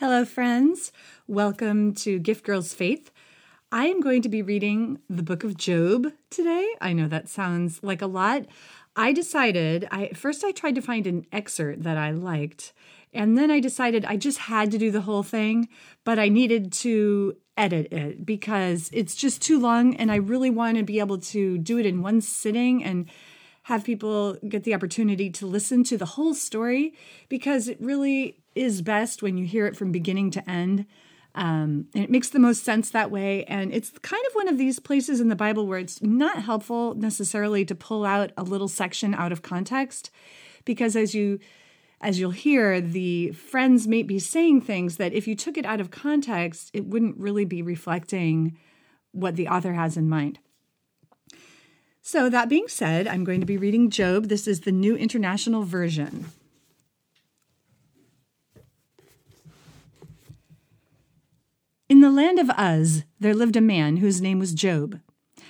Hello, friends. Welcome to Gift Girls Faith. I am going to be reading the book of Job today. I know that sounds like a lot. I decided, I first I tried to find an excerpt that I liked, and then I decided I just had to do the whole thing, but I needed to edit it because it's just too long and I really want to be able to do it in one sitting and have people get the opportunity to listen to the whole story because it really is best when you hear it from beginning to end. Um, and it makes the most sense that way. And it's kind of one of these places in the Bible where it's not helpful necessarily to pull out a little section out of context, because as you as you'll hear, the friends may be saying things that if you took it out of context, it wouldn't really be reflecting what the author has in mind. So, that being said, I'm going to be reading Job. This is the New International Version. In the land of Uz, there lived a man whose name was Job.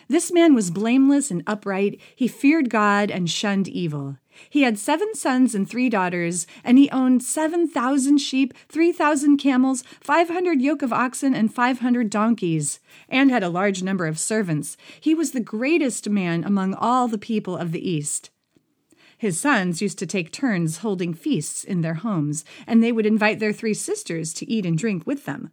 This man was blameless and upright. He feared God and shunned evil. He had seven sons and three daughters, and he owned 7,000 sheep, 3,000 camels, 500 yoke of oxen, and 500 donkeys, and had a large number of servants. He was the greatest man among all the people of the East. His sons used to take turns holding feasts in their homes, and they would invite their three sisters to eat and drink with them.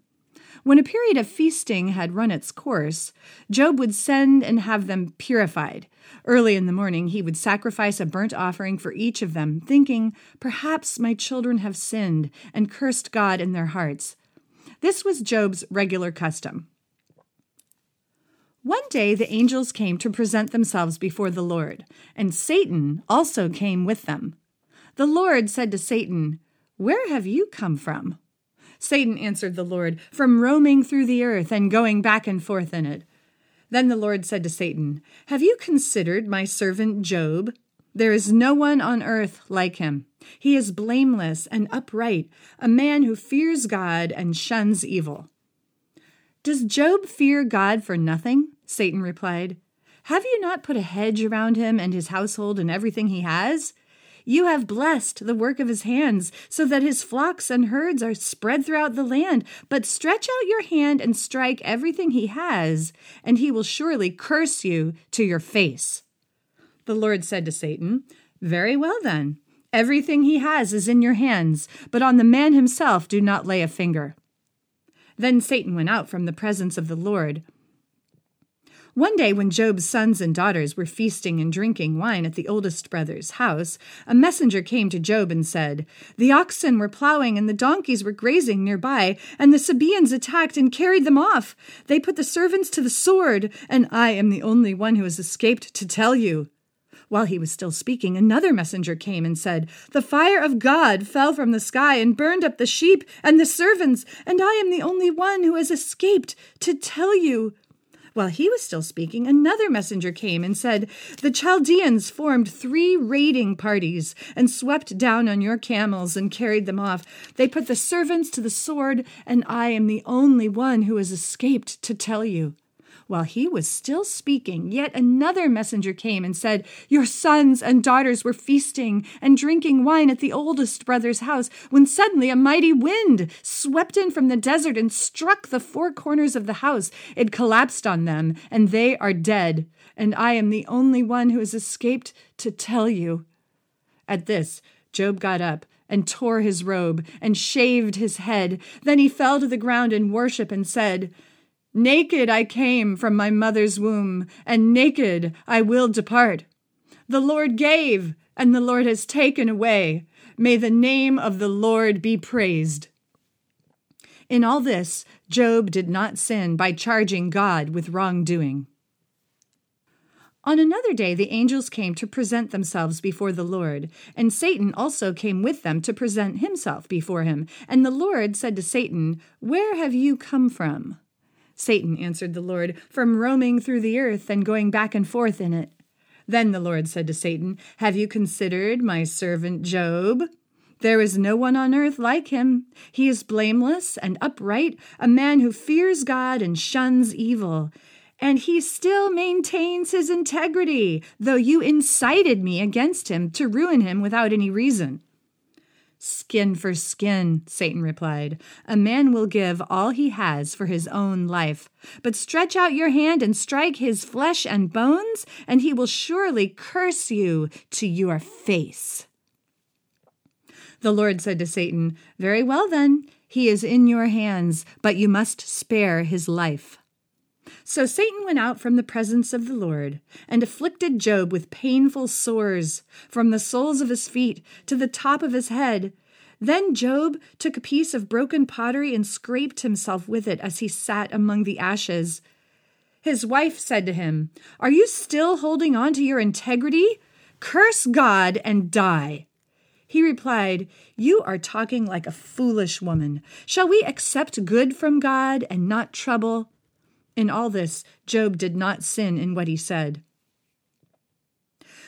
When a period of feasting had run its course, Job would send and have them purified. Early in the morning, he would sacrifice a burnt offering for each of them, thinking, Perhaps my children have sinned and cursed God in their hearts. This was Job's regular custom. One day the angels came to present themselves before the Lord, and Satan also came with them. The Lord said to Satan, Where have you come from? Satan answered the Lord, From roaming through the earth and going back and forth in it. Then the Lord said to Satan, Have you considered my servant Job? There is no one on earth like him. He is blameless and upright, a man who fears God and shuns evil. Does Job fear God for nothing? Satan replied. Have you not put a hedge around him and his household and everything he has? You have blessed the work of his hands, so that his flocks and herds are spread throughout the land. But stretch out your hand and strike everything he has, and he will surely curse you to your face. The Lord said to Satan, Very well then. Everything he has is in your hands, but on the man himself do not lay a finger. Then Satan went out from the presence of the Lord. One day, when Job's sons and daughters were feasting and drinking wine at the oldest brother's house, a messenger came to Job and said, The oxen were plowing and the donkeys were grazing nearby, and the Sabaeans attacked and carried them off. They put the servants to the sword, and I am the only one who has escaped to tell you. While he was still speaking, another messenger came and said, The fire of God fell from the sky and burned up the sheep and the servants, and I am the only one who has escaped to tell you. While he was still speaking, another messenger came and said, The Chaldeans formed three raiding parties and swept down on your camels and carried them off. They put the servants to the sword, and I am the only one who has escaped to tell you. While he was still speaking, yet another messenger came and said, Your sons and daughters were feasting and drinking wine at the oldest brother's house, when suddenly a mighty wind swept in from the desert and struck the four corners of the house. It collapsed on them, and they are dead. And I am the only one who has escaped to tell you. At this, Job got up and tore his robe and shaved his head. Then he fell to the ground in worship and said, Naked I came from my mother's womb, and naked I will depart. The Lord gave, and the Lord has taken away. May the name of the Lord be praised. In all this, Job did not sin by charging God with wrongdoing. On another day, the angels came to present themselves before the Lord, and Satan also came with them to present himself before him. And the Lord said to Satan, Where have you come from? Satan answered the Lord, From roaming through the earth and going back and forth in it. Then the Lord said to Satan, Have you considered my servant Job? There is no one on earth like him. He is blameless and upright, a man who fears God and shuns evil. And he still maintains his integrity, though you incited me against him to ruin him without any reason. Skin for skin, Satan replied. A man will give all he has for his own life. But stretch out your hand and strike his flesh and bones, and he will surely curse you to your face. The Lord said to Satan, Very well then, he is in your hands, but you must spare his life. So Satan went out from the presence of the Lord and afflicted Job with painful sores from the soles of his feet to the top of his head. Then Job took a piece of broken pottery and scraped himself with it as he sat among the ashes. His wife said to him, Are you still holding on to your integrity? Curse God and die. He replied, You are talking like a foolish woman. Shall we accept good from God and not trouble? In all this, Job did not sin in what he said.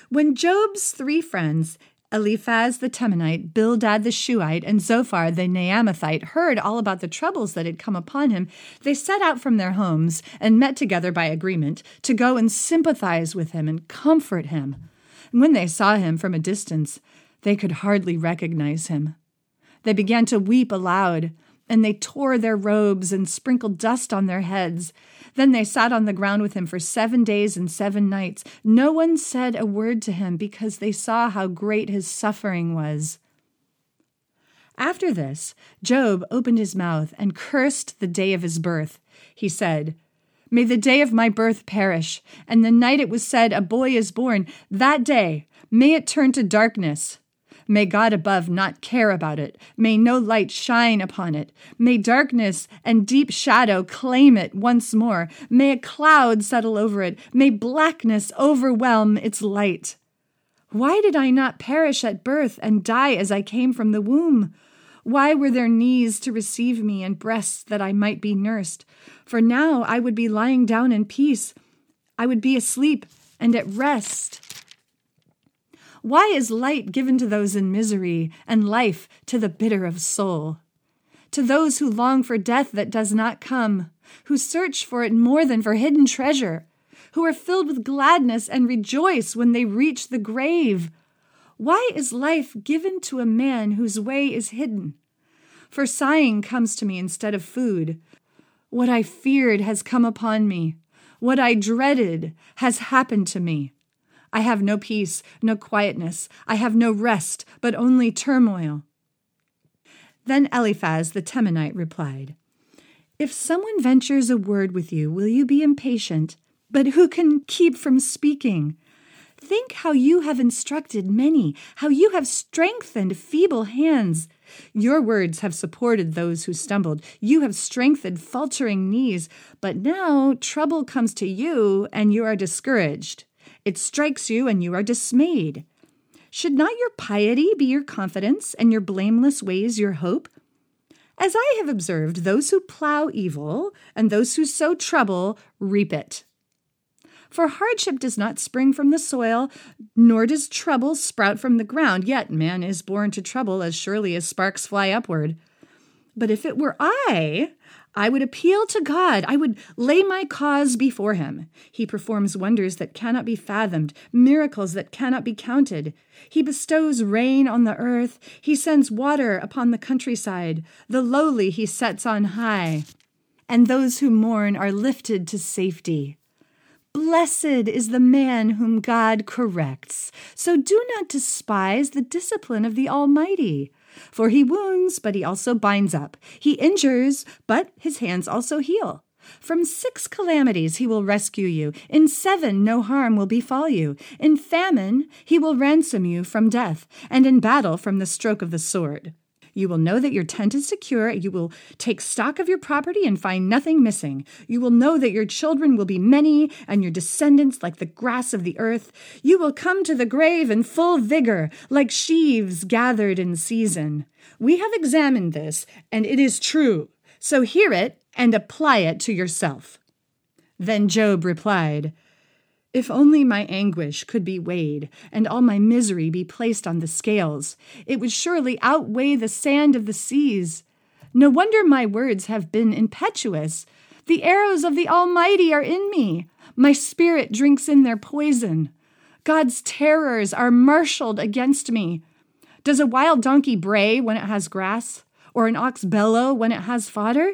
When Job's three friends, Eliphaz the Temanite, Bildad the Shuhite, and Zophar the Naamathite, heard all about the troubles that had come upon him, they set out from their homes and met together by agreement to go and sympathize with him and comfort him. And when they saw him from a distance, they could hardly recognize him. They began to weep aloud, and they tore their robes and sprinkled dust on their heads. Then they sat on the ground with him for seven days and seven nights. No one said a word to him because they saw how great his suffering was. After this, Job opened his mouth and cursed the day of his birth. He said, May the day of my birth perish, and the night it was said, A boy is born, that day, may it turn to darkness. May God above not care about it. May no light shine upon it. May darkness and deep shadow claim it once more. May a cloud settle over it. May blackness overwhelm its light. Why did I not perish at birth and die as I came from the womb? Why were there knees to receive me and breasts that I might be nursed? For now I would be lying down in peace. I would be asleep and at rest. Why is light given to those in misery, and life to the bitter of soul? To those who long for death that does not come, who search for it more than for hidden treasure, who are filled with gladness and rejoice when they reach the grave. Why is life given to a man whose way is hidden? For sighing comes to me instead of food. What I feared has come upon me. What I dreaded has happened to me. I have no peace, no quietness. I have no rest, but only turmoil. Then Eliphaz the Temanite replied, If someone ventures a word with you, will you be impatient? But who can keep from speaking? Think how you have instructed many, how you have strengthened feeble hands. Your words have supported those who stumbled. You have strengthened faltering knees. But now trouble comes to you, and you are discouraged. It strikes you, and you are dismayed. Should not your piety be your confidence, and your blameless ways your hope? As I have observed, those who plow evil and those who sow trouble reap it. For hardship does not spring from the soil, nor does trouble sprout from the ground, yet man is born to trouble as surely as sparks fly upward. But if it were I, I would appeal to God. I would lay my cause before him. He performs wonders that cannot be fathomed, miracles that cannot be counted. He bestows rain on the earth. He sends water upon the countryside. The lowly he sets on high. And those who mourn are lifted to safety. Blessed is the man whom God corrects. So do not despise the discipline of the Almighty. For he wounds, but he also binds up. He injures, but his hands also heal. From six calamities he will rescue you. In seven no harm will befall you. In famine he will ransom you from death, and in battle from the stroke of the sword. You will know that your tent is secure. You will take stock of your property and find nothing missing. You will know that your children will be many and your descendants like the grass of the earth. You will come to the grave in full vigor, like sheaves gathered in season. We have examined this, and it is true. So hear it and apply it to yourself. Then Job replied, if only my anguish could be weighed, and all my misery be placed on the scales, it would surely outweigh the sand of the seas. No wonder my words have been impetuous. The arrows of the Almighty are in me. My spirit drinks in their poison. God's terrors are marshaled against me. Does a wild donkey bray when it has grass, or an ox bellow when it has fodder?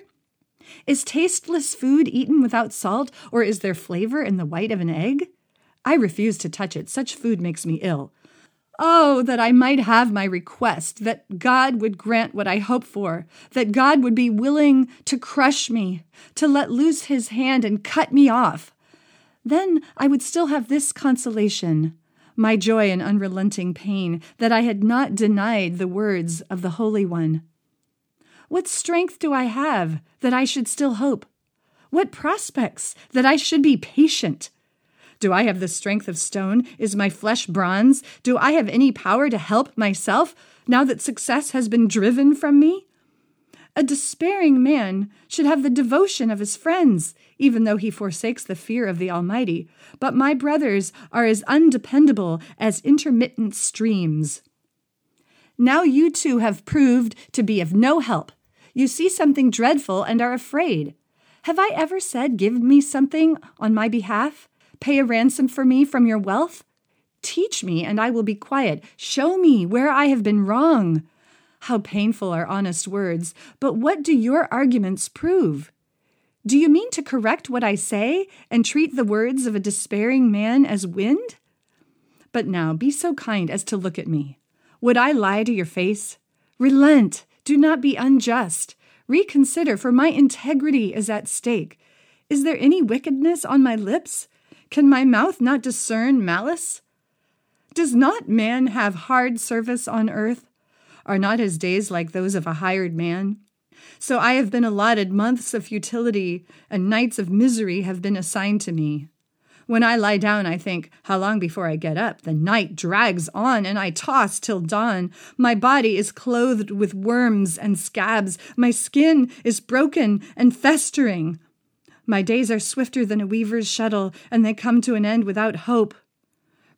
Is tasteless food eaten without salt, or is there flavor in the white of an egg? I refuse to touch it. Such food makes me ill. Oh, that I might have my request, that God would grant what I hope for, that God would be willing to crush me, to let loose his hand and cut me off. Then I would still have this consolation my joy in unrelenting pain, that I had not denied the words of the Holy One. What strength do I have that I should still hope? What prospects that I should be patient? Do I have the strength of stone? Is my flesh bronze? Do I have any power to help myself now that success has been driven from me? A despairing man should have the devotion of his friends, even though he forsakes the fear of the Almighty. But my brothers are as undependable as intermittent streams. Now you two have proved to be of no help. You see something dreadful and are afraid. Have I ever said, Give me something on my behalf? Pay a ransom for me from your wealth? Teach me, and I will be quiet. Show me where I have been wrong. How painful are honest words, but what do your arguments prove? Do you mean to correct what I say and treat the words of a despairing man as wind? But now be so kind as to look at me. Would I lie to your face? Relent, do not be unjust. Reconsider, for my integrity is at stake. Is there any wickedness on my lips? Can my mouth not discern malice? Does not man have hard service on earth? Are not his days like those of a hired man? So I have been allotted months of futility, and nights of misery have been assigned to me. When I lie down, I think, How long before I get up? The night drags on, and I toss till dawn. My body is clothed with worms and scabs. My skin is broken and festering. My days are swifter than a weaver's shuttle, and they come to an end without hope.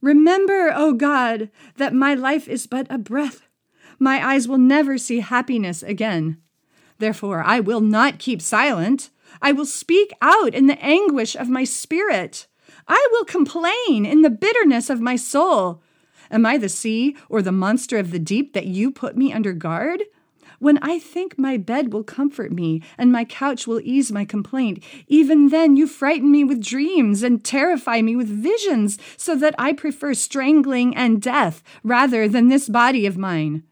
Remember, O God, that my life is but a breath my eyes will never see happiness again. Therefore, I will not keep silent. I will speak out in the anguish of my spirit. I will complain in the bitterness of my soul. Am I the sea or the monster of the deep that you put me under guard? When I think my bed will comfort me and my couch will ease my complaint, even then you frighten me with dreams and terrify me with visions, so that I prefer strangling and death rather than this body of mine.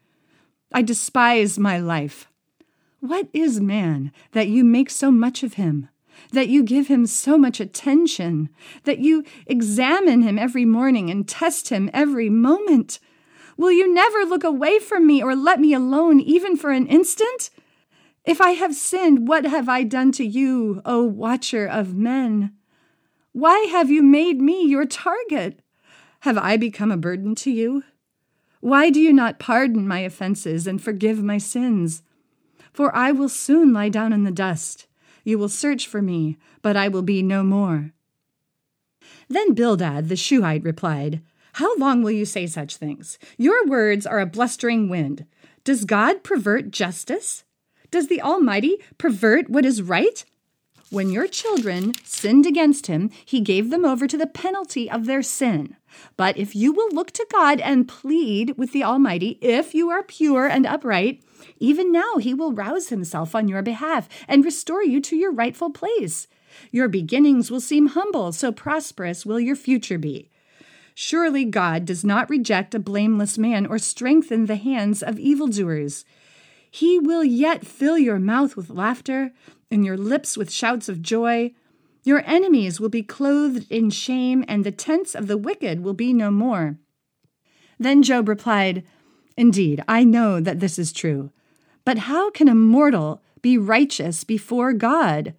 I despise my life. What is man that you make so much of him? That you give him so much attention? That you examine him every morning and test him every moment? Will you never look away from me or let me alone even for an instant? If I have sinned, what have I done to you, O watcher of men? Why have you made me your target? Have I become a burden to you? Why do you not pardon my offenses and forgive my sins? For I will soon lie down in the dust. You will search for me, but I will be no more. Then Bildad the Shuhite replied, How long will you say such things? Your words are a blustering wind. Does God pervert justice? Does the Almighty pervert what is right? When your children sinned against him, he gave them over to the penalty of their sin. But if you will look to God and plead with the Almighty, if you are pure and upright, even now he will rouse himself on your behalf and restore you to your rightful place. Your beginnings will seem humble, so prosperous will your future be. Surely God does not reject a blameless man or strengthen the hands of evildoers. He will yet fill your mouth with laughter and your lips with shouts of joy. Your enemies will be clothed in shame, and the tents of the wicked will be no more. Then Job replied, Indeed, I know that this is true. But how can a mortal be righteous before God?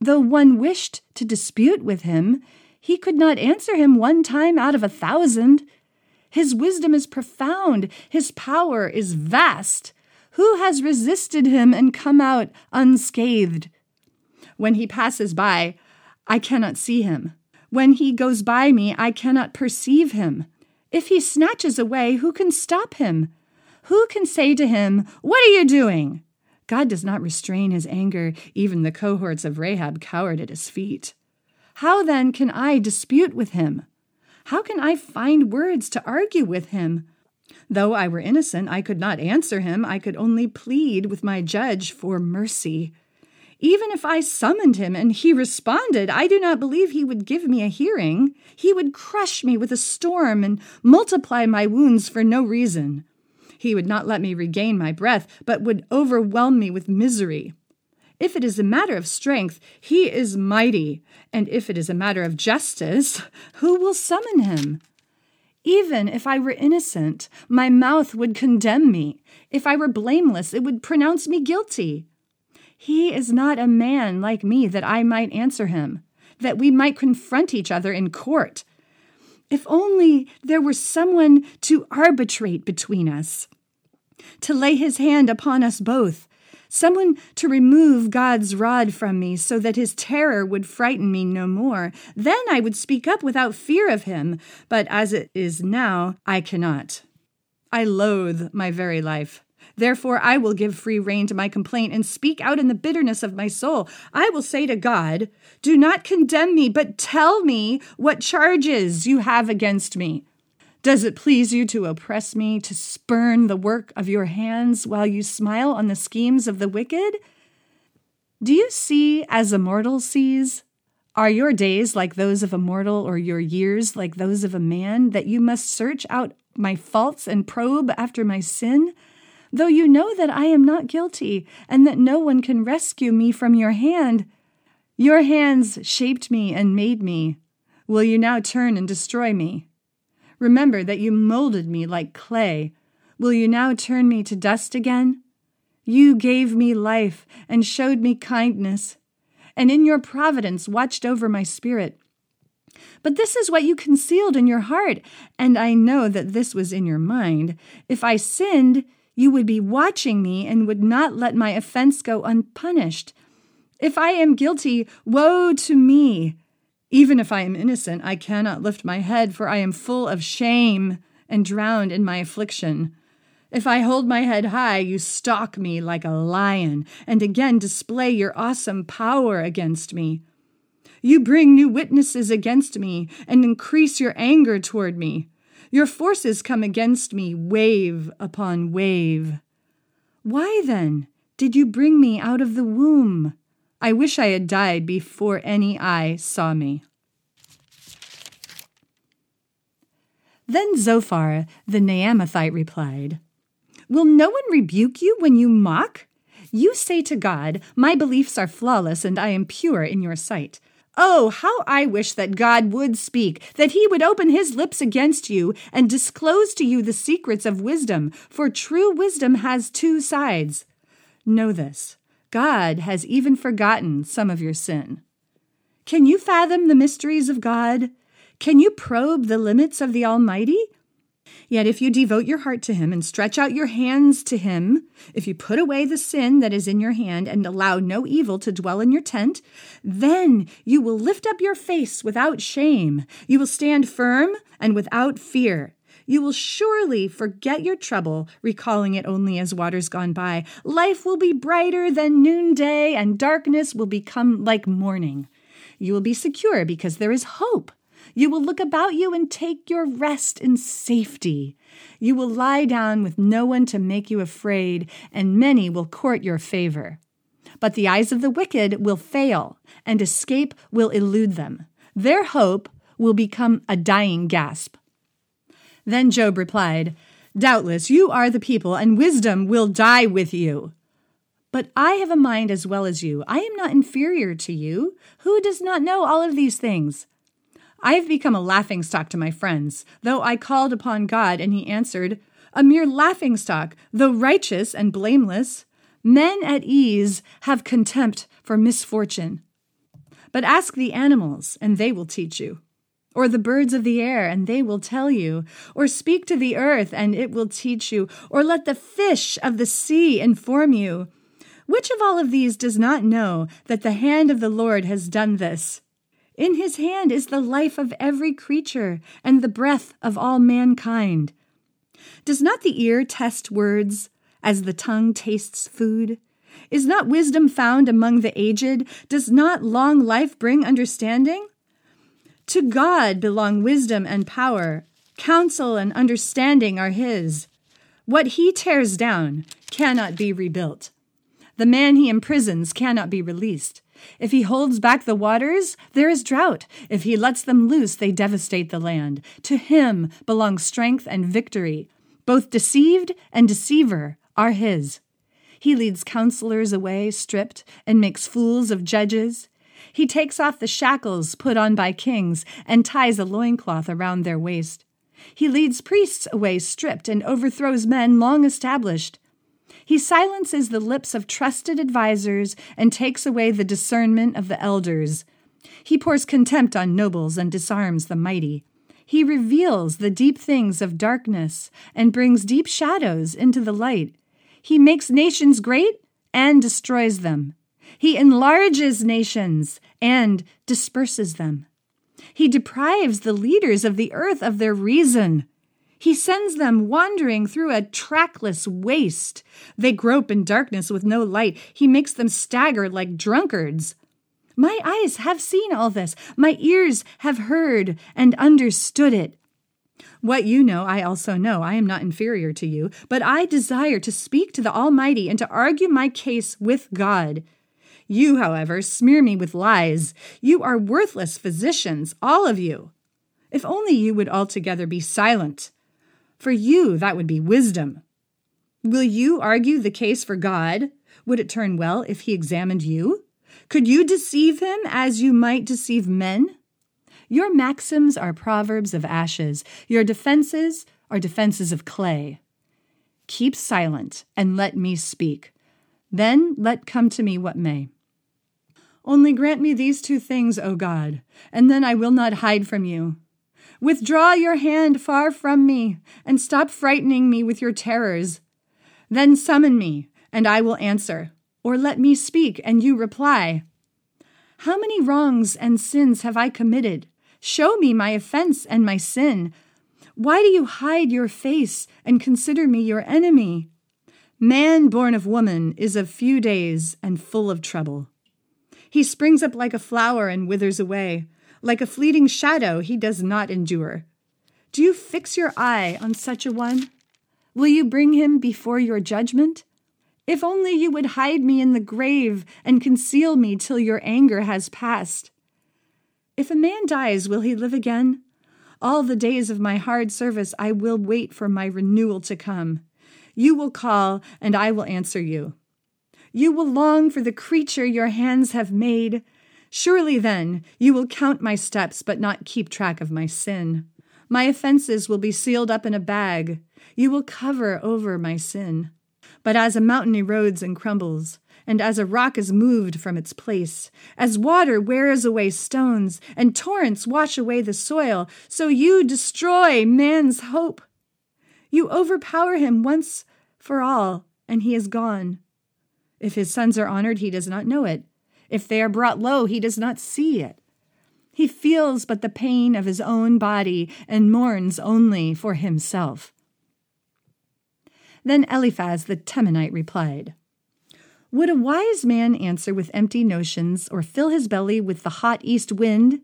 Though one wished to dispute with him, he could not answer him one time out of a thousand. His wisdom is profound, his power is vast. Who has resisted him and come out unscathed? When he passes by, I cannot see him. When he goes by me, I cannot perceive him. If he snatches away, who can stop him? Who can say to him, What are you doing? God does not restrain his anger. Even the cohorts of Rahab cowered at his feet. How then can I dispute with him? How can I find words to argue with him? Though I were innocent, I could not answer him. I could only plead with my judge for mercy. Even if I summoned him and he responded, I do not believe he would give me a hearing. He would crush me with a storm and multiply my wounds for no reason. He would not let me regain my breath, but would overwhelm me with misery. If it is a matter of strength, he is mighty, and if it is a matter of justice, who will summon him? Even if I were innocent, my mouth would condemn me. If I were blameless, it would pronounce me guilty. He is not a man like me that I might answer him, that we might confront each other in court. If only there were someone to arbitrate between us, to lay his hand upon us both, someone to remove God's rod from me so that his terror would frighten me no more. Then I would speak up without fear of him, but as it is now, I cannot. I loathe my very life. Therefore, I will give free rein to my complaint and speak out in the bitterness of my soul. I will say to God, Do not condemn me, but tell me what charges you have against me. Does it please you to oppress me, to spurn the work of your hands while you smile on the schemes of the wicked? Do you see as a mortal sees? Are your days like those of a mortal, or your years like those of a man, that you must search out my faults and probe after my sin? Though you know that I am not guilty, and that no one can rescue me from your hand, your hands shaped me and made me. Will you now turn and destroy me? Remember that you molded me like clay. Will you now turn me to dust again? You gave me life and showed me kindness, and in your providence watched over my spirit. But this is what you concealed in your heart, and I know that this was in your mind. If I sinned, you would be watching me and would not let my offense go unpunished. If I am guilty, woe to me! Even if I am innocent, I cannot lift my head, for I am full of shame and drowned in my affliction. If I hold my head high, you stalk me like a lion, and again display your awesome power against me. You bring new witnesses against me and increase your anger toward me. Your forces come against me, wave upon wave. Why then did you bring me out of the womb? I wish I had died before any eye saw me. Then Zophar the Naamathite replied, Will no one rebuke you when you mock? You say to God, My beliefs are flawless and I am pure in your sight. Oh, how I wish that God would speak, that he would open his lips against you and disclose to you the secrets of wisdom, for true wisdom has two sides. Know this God has even forgotten some of your sin. Can you fathom the mysteries of God? Can you probe the limits of the Almighty? Yet if you devote your heart to Him and stretch out your hands to Him, if you put away the sin that is in your hand and allow no evil to dwell in your tent, then you will lift up your face without shame. You will stand firm and without fear. You will surely forget your trouble, recalling it only as waters gone by. Life will be brighter than noonday, and darkness will become like morning. You will be secure because there is hope. You will look about you and take your rest in safety. You will lie down with no one to make you afraid, and many will court your favor. But the eyes of the wicked will fail, and escape will elude them. Their hope will become a dying gasp. Then Job replied, Doubtless you are the people, and wisdom will die with you. But I have a mind as well as you. I am not inferior to you. Who does not know all of these things? I have become a laughingstock to my friends, though I called upon God, and he answered, A mere laughingstock, though righteous and blameless. Men at ease have contempt for misfortune. But ask the animals, and they will teach you or the birds of the air, and they will tell you, or speak to the earth, and it will teach you, or let the fish of the sea inform you. Which of all of these does not know that the hand of the Lord has done this? In his hand is the life of every creature, and the breath of all mankind. Does not the ear test words, as the tongue tastes food? Is not wisdom found among the aged? Does not long life bring understanding? To God belong wisdom and power. Counsel and understanding are his. What he tears down cannot be rebuilt. The man he imprisons cannot be released. If he holds back the waters, there is drought. If he lets them loose, they devastate the land. To him belong strength and victory. Both deceived and deceiver are his. He leads counselors away stripped and makes fools of judges. He takes off the shackles put on by kings and ties a loincloth around their waist. He leads priests away stripped and overthrows men long established. He silences the lips of trusted advisers and takes away the discernment of the elders. He pours contempt on nobles and disarms the mighty. He reveals the deep things of darkness and brings deep shadows into the light. He makes nations great and destroys them. He enlarges nations and disperses them. He deprives the leaders of the earth of their reason. He sends them wandering through a trackless waste. They grope in darkness with no light. He makes them stagger like drunkards. My eyes have seen all this. My ears have heard and understood it. What you know, I also know. I am not inferior to you, but I desire to speak to the Almighty and to argue my case with God. You, however, smear me with lies. You are worthless physicians, all of you. If only you would altogether be silent. For you, that would be wisdom. Will you argue the case for God? Would it turn well if he examined you? Could you deceive him as you might deceive men? Your maxims are proverbs of ashes, your defenses are defenses of clay. Keep silent and let me speak. Then let come to me what may. Only grant me these two things, O God, and then I will not hide from you. Withdraw your hand far from me, and stop frightening me with your terrors. Then summon me, and I will answer, or let me speak, and you reply. How many wrongs and sins have I committed? Show me my offense and my sin. Why do you hide your face and consider me your enemy? Man born of woman is of few days and full of trouble. He springs up like a flower and withers away. Like a fleeting shadow, he does not endure. Do you fix your eye on such a one? Will you bring him before your judgment? If only you would hide me in the grave and conceal me till your anger has passed. If a man dies, will he live again? All the days of my hard service I will wait for my renewal to come. You will call, and I will answer you. You will long for the creature your hands have made. Surely then you will count my steps, but not keep track of my sin. My offenses will be sealed up in a bag. You will cover over my sin. But as a mountain erodes and crumbles, and as a rock is moved from its place, as water wears away stones, and torrents wash away the soil, so you destroy man's hope. You overpower him once for all, and he is gone. If his sons are honored, he does not know it. If they are brought low, he does not see it. He feels but the pain of his own body and mourns only for himself. Then Eliphaz the Temanite replied, Would a wise man answer with empty notions or fill his belly with the hot east wind?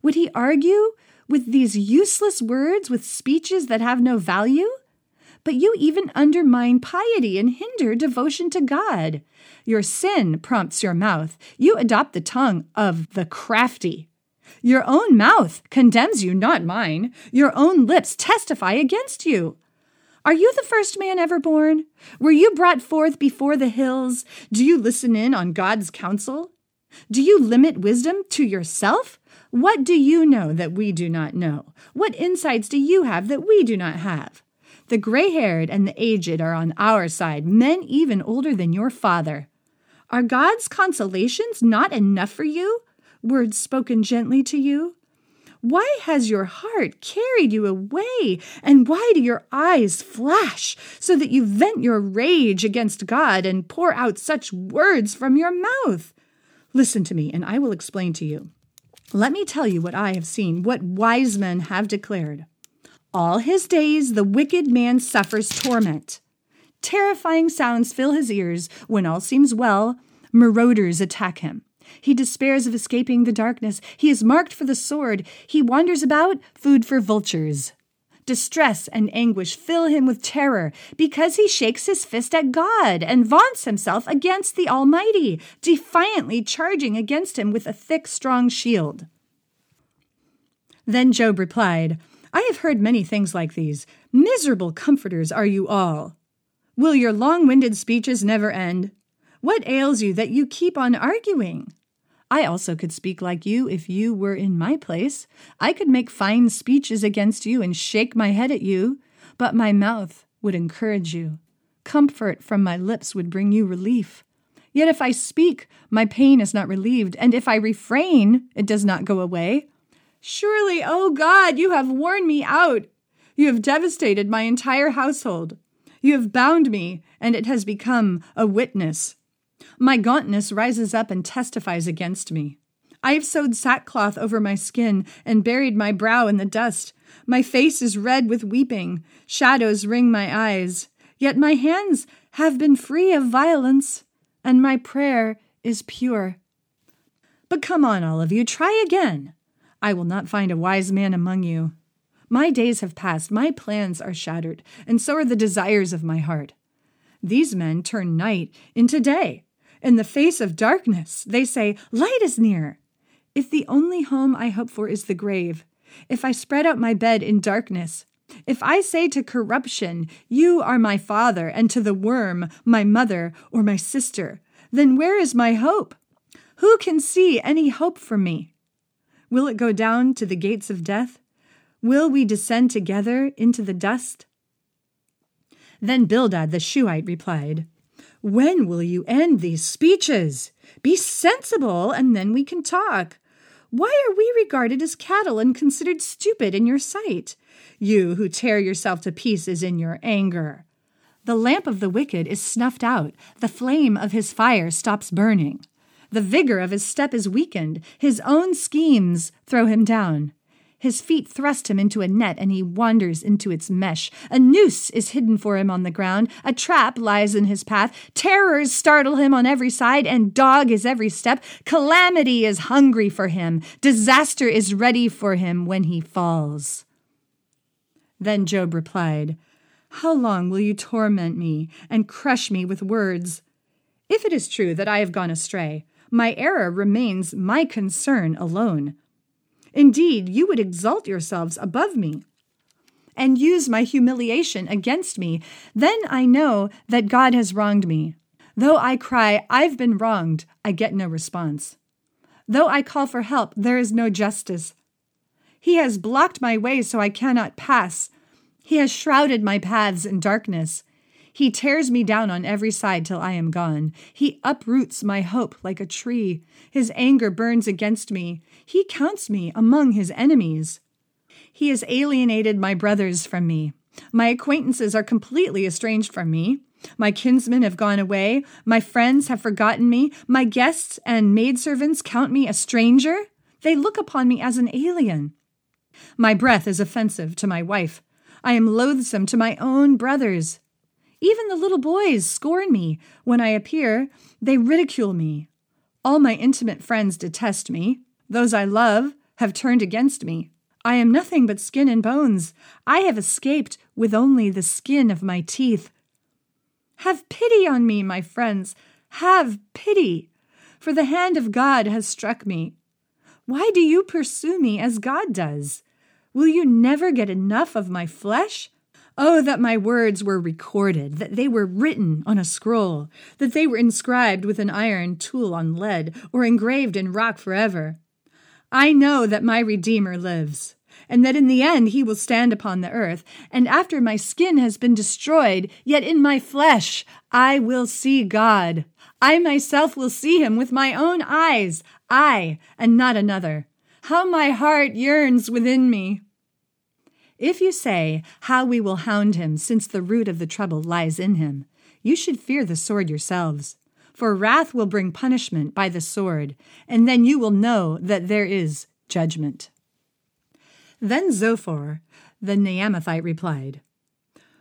Would he argue with these useless words with speeches that have no value? but you even undermine piety and hinder devotion to God. Your sin prompts your mouth. You adopt the tongue of the crafty. Your own mouth condemns you, not mine. Your own lips testify against you. Are you the first man ever born? Were you brought forth before the hills? Do you listen in on God's counsel? Do you limit wisdom to yourself? What do you know that we do not know? What insights do you have that we do not have? The gray haired and the aged are on our side, men even older than your father. Are God's consolations not enough for you? Words spoken gently to you? Why has your heart carried you away? And why do your eyes flash so that you vent your rage against God and pour out such words from your mouth? Listen to me, and I will explain to you. Let me tell you what I have seen, what wise men have declared. All his days the wicked man suffers torment. Terrifying sounds fill his ears. When all seems well, marauders attack him. He despairs of escaping the darkness. He is marked for the sword. He wanders about, food for vultures. Distress and anguish fill him with terror because he shakes his fist at God and vaunts himself against the Almighty, defiantly charging against him with a thick, strong shield. Then Job replied, I have heard many things like these. Miserable comforters are you all. Will your long winded speeches never end? What ails you that you keep on arguing? I also could speak like you if you were in my place. I could make fine speeches against you and shake my head at you, but my mouth would encourage you. Comfort from my lips would bring you relief. Yet if I speak, my pain is not relieved, and if I refrain, it does not go away. Surely, O oh God, you have worn me out. You have devastated my entire household. You have bound me, and it has become a witness. My gauntness rises up and testifies against me. I have sewed sackcloth over my skin and buried my brow in the dust. My face is red with weeping. Shadows ring my eyes. Yet my hands have been free of violence, and my prayer is pure. But come on, all of you, try again. I will not find a wise man among you. My days have passed, my plans are shattered, and so are the desires of my heart. These men turn night into day. In the face of darkness, they say, Light is near. If the only home I hope for is the grave, if I spread out my bed in darkness, if I say to corruption, You are my father, and to the worm, my mother or my sister, then where is my hope? Who can see any hope for me? Will it go down to the gates of death? Will we descend together into the dust? Then Bildad the Shuhite replied, When will you end these speeches? Be sensible, and then we can talk. Why are we regarded as cattle and considered stupid in your sight? You who tear yourself to pieces in your anger. The lamp of the wicked is snuffed out, the flame of his fire stops burning. The vigor of his step is weakened. His own schemes throw him down. His feet thrust him into a net, and he wanders into its mesh. A noose is hidden for him on the ground. A trap lies in his path. Terrors startle him on every side, and dog his every step. Calamity is hungry for him. Disaster is ready for him when he falls. Then Job replied, How long will you torment me and crush me with words? If it is true that I have gone astray, my error remains my concern alone. Indeed, you would exalt yourselves above me and use my humiliation against me. Then I know that God has wronged me. Though I cry, I've been wronged, I get no response. Though I call for help, there is no justice. He has blocked my way so I cannot pass. He has shrouded my paths in darkness. He tears me down on every side till I am gone. He uproots my hope like a tree. His anger burns against me. He counts me among his enemies. He has alienated my brothers from me. My acquaintances are completely estranged from me. My kinsmen have gone away. My friends have forgotten me. My guests and maidservants count me a stranger. They look upon me as an alien. My breath is offensive to my wife. I am loathsome to my own brothers. Even the little boys scorn me. When I appear, they ridicule me. All my intimate friends detest me. Those I love have turned against me. I am nothing but skin and bones. I have escaped with only the skin of my teeth. Have pity on me, my friends. Have pity. For the hand of God has struck me. Why do you pursue me as God does? Will you never get enough of my flesh? Oh, that my words were recorded, that they were written on a scroll, that they were inscribed with an iron tool on lead, or engraved in rock forever. I know that my Redeemer lives, and that in the end he will stand upon the earth, and after my skin has been destroyed, yet in my flesh I will see God. I myself will see him with my own eyes, I, and not another. How my heart yearns within me! If you say, How we will hound him, since the root of the trouble lies in him, you should fear the sword yourselves. For wrath will bring punishment by the sword, and then you will know that there is judgment. Then Zophar, the Naamathite, replied,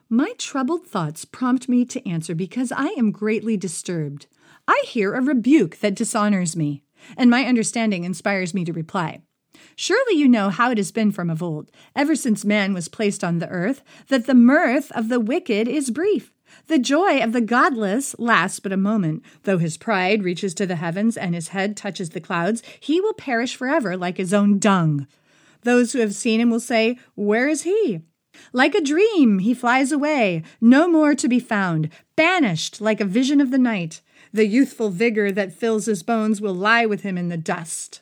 My troubled thoughts prompt me to answer because I am greatly disturbed. I hear a rebuke that dishonors me, and my understanding inspires me to reply. Surely you know how it has been from of old, ever since man was placed on the earth, that the mirth of the wicked is brief. The joy of the godless lasts but a moment. Though his pride reaches to the heavens and his head touches the clouds, he will perish forever like his own dung. Those who have seen him will say, Where is he? Like a dream, he flies away, no more to be found, banished like a vision of the night. The youthful vigor that fills his bones will lie with him in the dust.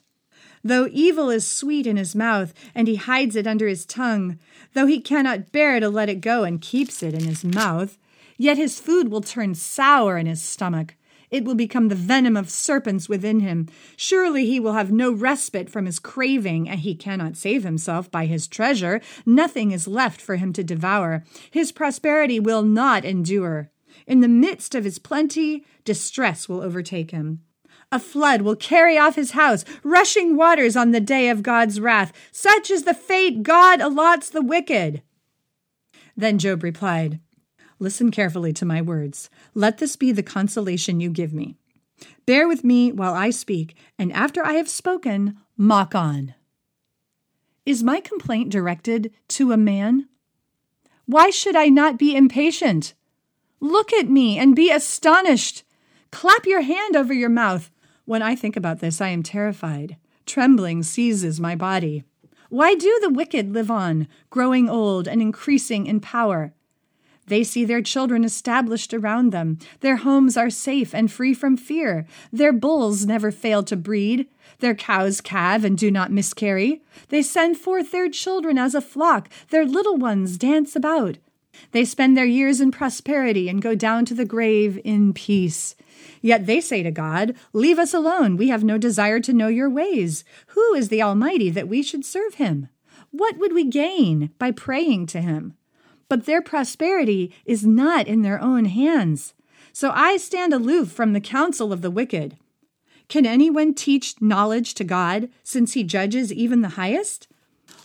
Though evil is sweet in his mouth, and he hides it under his tongue, though he cannot bear to let it go and keeps it in his mouth, yet his food will turn sour in his stomach. It will become the venom of serpents within him. Surely he will have no respite from his craving, and he cannot save himself by his treasure. Nothing is left for him to devour. His prosperity will not endure. In the midst of his plenty, distress will overtake him. A flood will carry off his house, rushing waters on the day of God's wrath. Such is the fate God allots the wicked. Then Job replied, Listen carefully to my words. Let this be the consolation you give me. Bear with me while I speak, and after I have spoken, mock on. Is my complaint directed to a man? Why should I not be impatient? Look at me and be astonished. Clap your hand over your mouth. When I think about this, I am terrified. Trembling seizes my body. Why do the wicked live on, growing old and increasing in power? They see their children established around them. Their homes are safe and free from fear. Their bulls never fail to breed. Their cows calve and do not miscarry. They send forth their children as a flock. Their little ones dance about. They spend their years in prosperity and go down to the grave in peace. Yet they say to God, Leave us alone. We have no desire to know your ways. Who is the Almighty that we should serve him? What would we gain by praying to him? But their prosperity is not in their own hands. So I stand aloof from the counsel of the wicked. Can anyone teach knowledge to God, since he judges even the highest?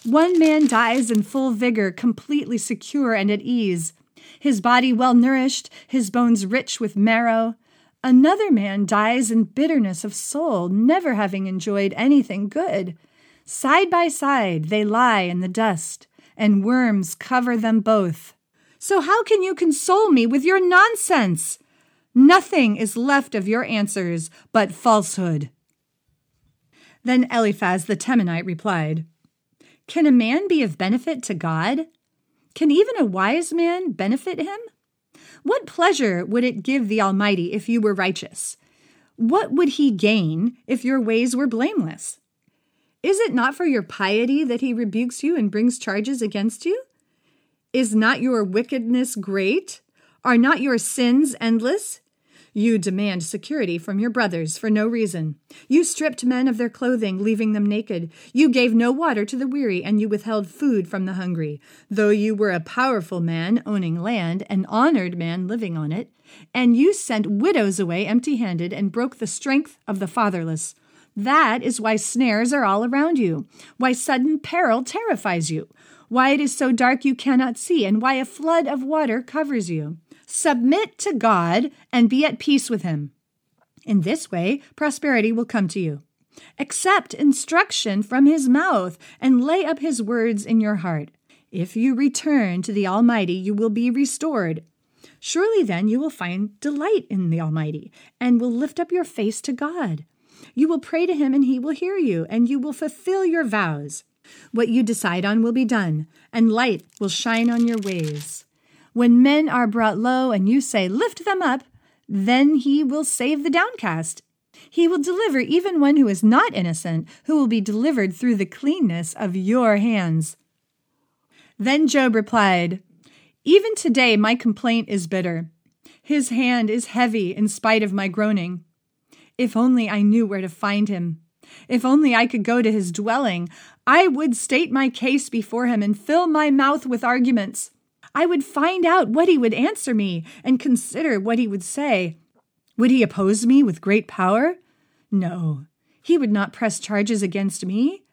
One man dies in full vigor, completely secure and at ease, his body well nourished, his bones rich with marrow. Another man dies in bitterness of soul, never having enjoyed anything good. Side by side they lie in the dust, and worms cover them both. So how can you console me with your nonsense? Nothing is left of your answers but falsehood. Then Eliphaz the Temanite replied, can a man be of benefit to God? Can even a wise man benefit him? What pleasure would it give the Almighty if you were righteous? What would he gain if your ways were blameless? Is it not for your piety that he rebukes you and brings charges against you? Is not your wickedness great? Are not your sins endless? You demand security from your brothers for no reason. You stripped men of their clothing, leaving them naked. You gave no water to the weary, and you withheld food from the hungry. Though you were a powerful man owning land, an honored man living on it, and you sent widows away empty handed and broke the strength of the fatherless. That is why snares are all around you, why sudden peril terrifies you, why it is so dark you cannot see, and why a flood of water covers you. Submit to God and be at peace with Him. In this way, prosperity will come to you. Accept instruction from His mouth and lay up His words in your heart. If you return to the Almighty, you will be restored. Surely then you will find delight in the Almighty and will lift up your face to God. You will pray to Him and He will hear you, and you will fulfill your vows. What you decide on will be done, and light will shine on your ways. When men are brought low and you say, Lift them up, then he will save the downcast. He will deliver even one who is not innocent, who will be delivered through the cleanness of your hands. Then Job replied, Even today my complaint is bitter. His hand is heavy in spite of my groaning. If only I knew where to find him. If only I could go to his dwelling, I would state my case before him and fill my mouth with arguments. I would find out what he would answer me and consider what he would say. Would he oppose me with great power? No, he would not press charges against me.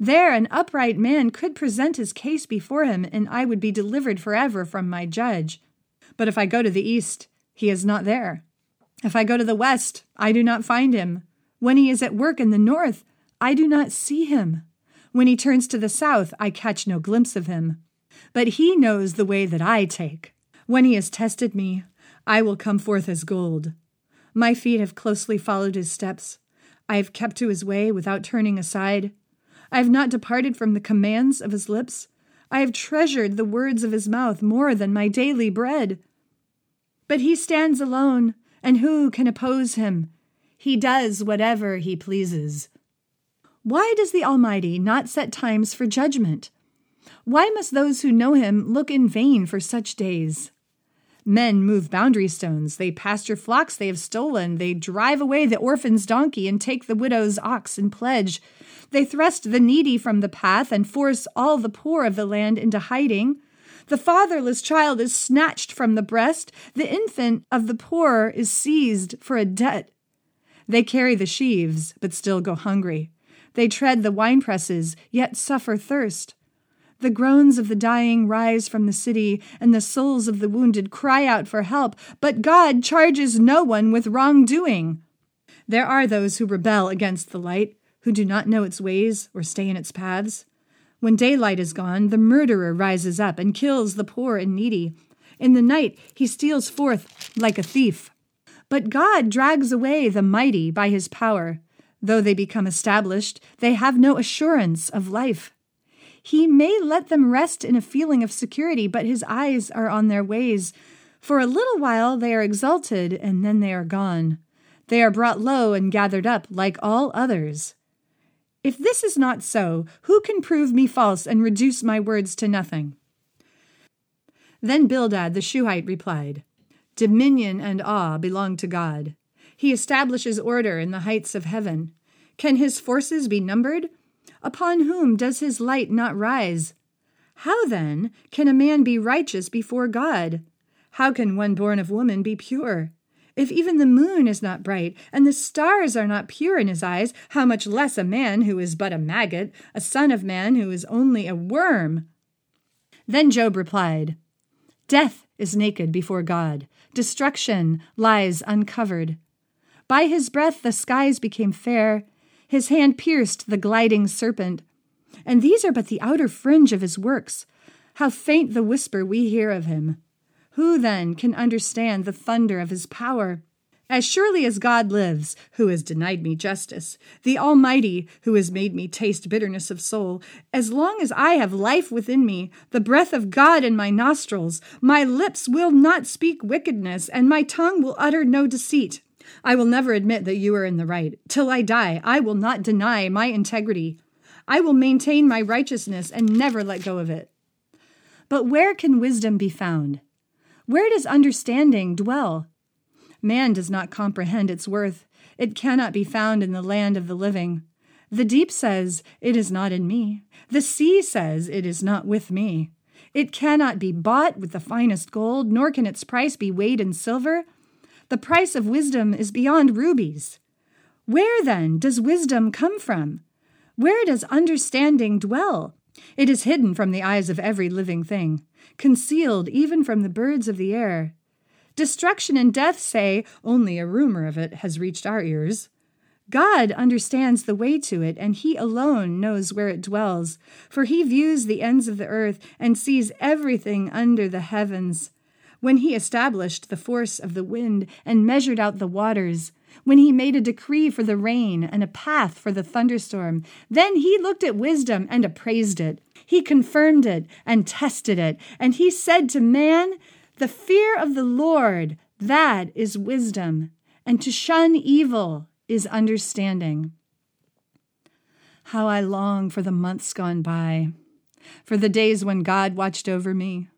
There, an upright man could present his case before him, and I would be delivered forever from my judge. But if I go to the east, he is not there. If I go to the west, I do not find him. When he is at work in the north, I do not see him. When he turns to the south, I catch no glimpse of him. But he knows the way that I take. When he has tested me, I will come forth as gold. My feet have closely followed his steps. I have kept to his way without turning aside. I have not departed from the commands of his lips. I have treasured the words of his mouth more than my daily bread. But he stands alone, and who can oppose him? He does whatever he pleases. Why does the Almighty not set times for judgment? Why must those who know him look in vain for such days? Men move boundary stones, they pasture flocks they have stolen, they drive away the orphan's donkey and take the widow's ox in pledge. They thrust the needy from the path and force all the poor of the land into hiding. The fatherless child is snatched from the breast, the infant of the poor is seized for a debt. They carry the sheaves, but still go hungry. They tread the winepresses, yet suffer thirst. The groans of the dying rise from the city, and the souls of the wounded cry out for help, but God charges no one with wrongdoing. There are those who rebel against the light, who do not know its ways or stay in its paths. When daylight is gone, the murderer rises up and kills the poor and needy. In the night, he steals forth like a thief. But God drags away the mighty by his power. Though they become established, they have no assurance of life. He may let them rest in a feeling of security, but his eyes are on their ways. For a little while they are exalted, and then they are gone. They are brought low and gathered up like all others. If this is not so, who can prove me false and reduce my words to nothing? Then Bildad the Shuhite replied, Dominion and awe belong to God. He establishes order in the heights of heaven. Can his forces be numbered? Upon whom does his light not rise? How then can a man be righteous before God? How can one born of woman be pure? If even the moon is not bright, and the stars are not pure in his eyes, how much less a man who is but a maggot, a son of man who is only a worm? Then Job replied, Death is naked before God, destruction lies uncovered. By his breath the skies became fair, his hand pierced the gliding serpent. And these are but the outer fringe of his works. How faint the whisper we hear of him. Who then can understand the thunder of his power? As surely as God lives, who has denied me justice, the Almighty, who has made me taste bitterness of soul, as long as I have life within me, the breath of God in my nostrils, my lips will not speak wickedness, and my tongue will utter no deceit. I will never admit that you are in the right. Till I die, I will not deny my integrity. I will maintain my righteousness and never let go of it. But where can wisdom be found? Where does understanding dwell? Man does not comprehend its worth. It cannot be found in the land of the living. The deep says, It is not in me. The sea says, It is not with me. It cannot be bought with the finest gold, nor can its price be weighed in silver. The price of wisdom is beyond rubies. Where, then, does wisdom come from? Where does understanding dwell? It is hidden from the eyes of every living thing, concealed even from the birds of the air. Destruction and death say, only a rumor of it has reached our ears. God understands the way to it, and He alone knows where it dwells, for He views the ends of the earth and sees everything under the heavens when he established the force of the wind and measured out the waters, when he made a decree for the rain and a path for the thunderstorm, then he looked at wisdom and appraised it. He confirmed it and tested it, and he said to man, The fear of the Lord, that is wisdom, and to shun evil is understanding. How I long for the months gone by, for the days when God watched over me,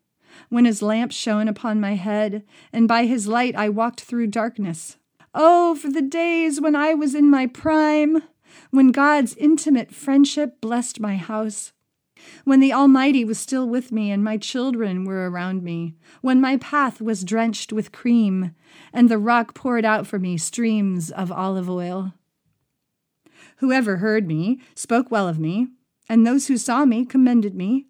when his lamp shone upon my head, and by his light I walked through darkness. Oh, for the days when I was in my prime, when God's intimate friendship blessed my house, when the Almighty was still with me and my children were around me, when my path was drenched with cream, and the rock poured out for me streams of olive oil. Whoever heard me spoke well of me, and those who saw me commended me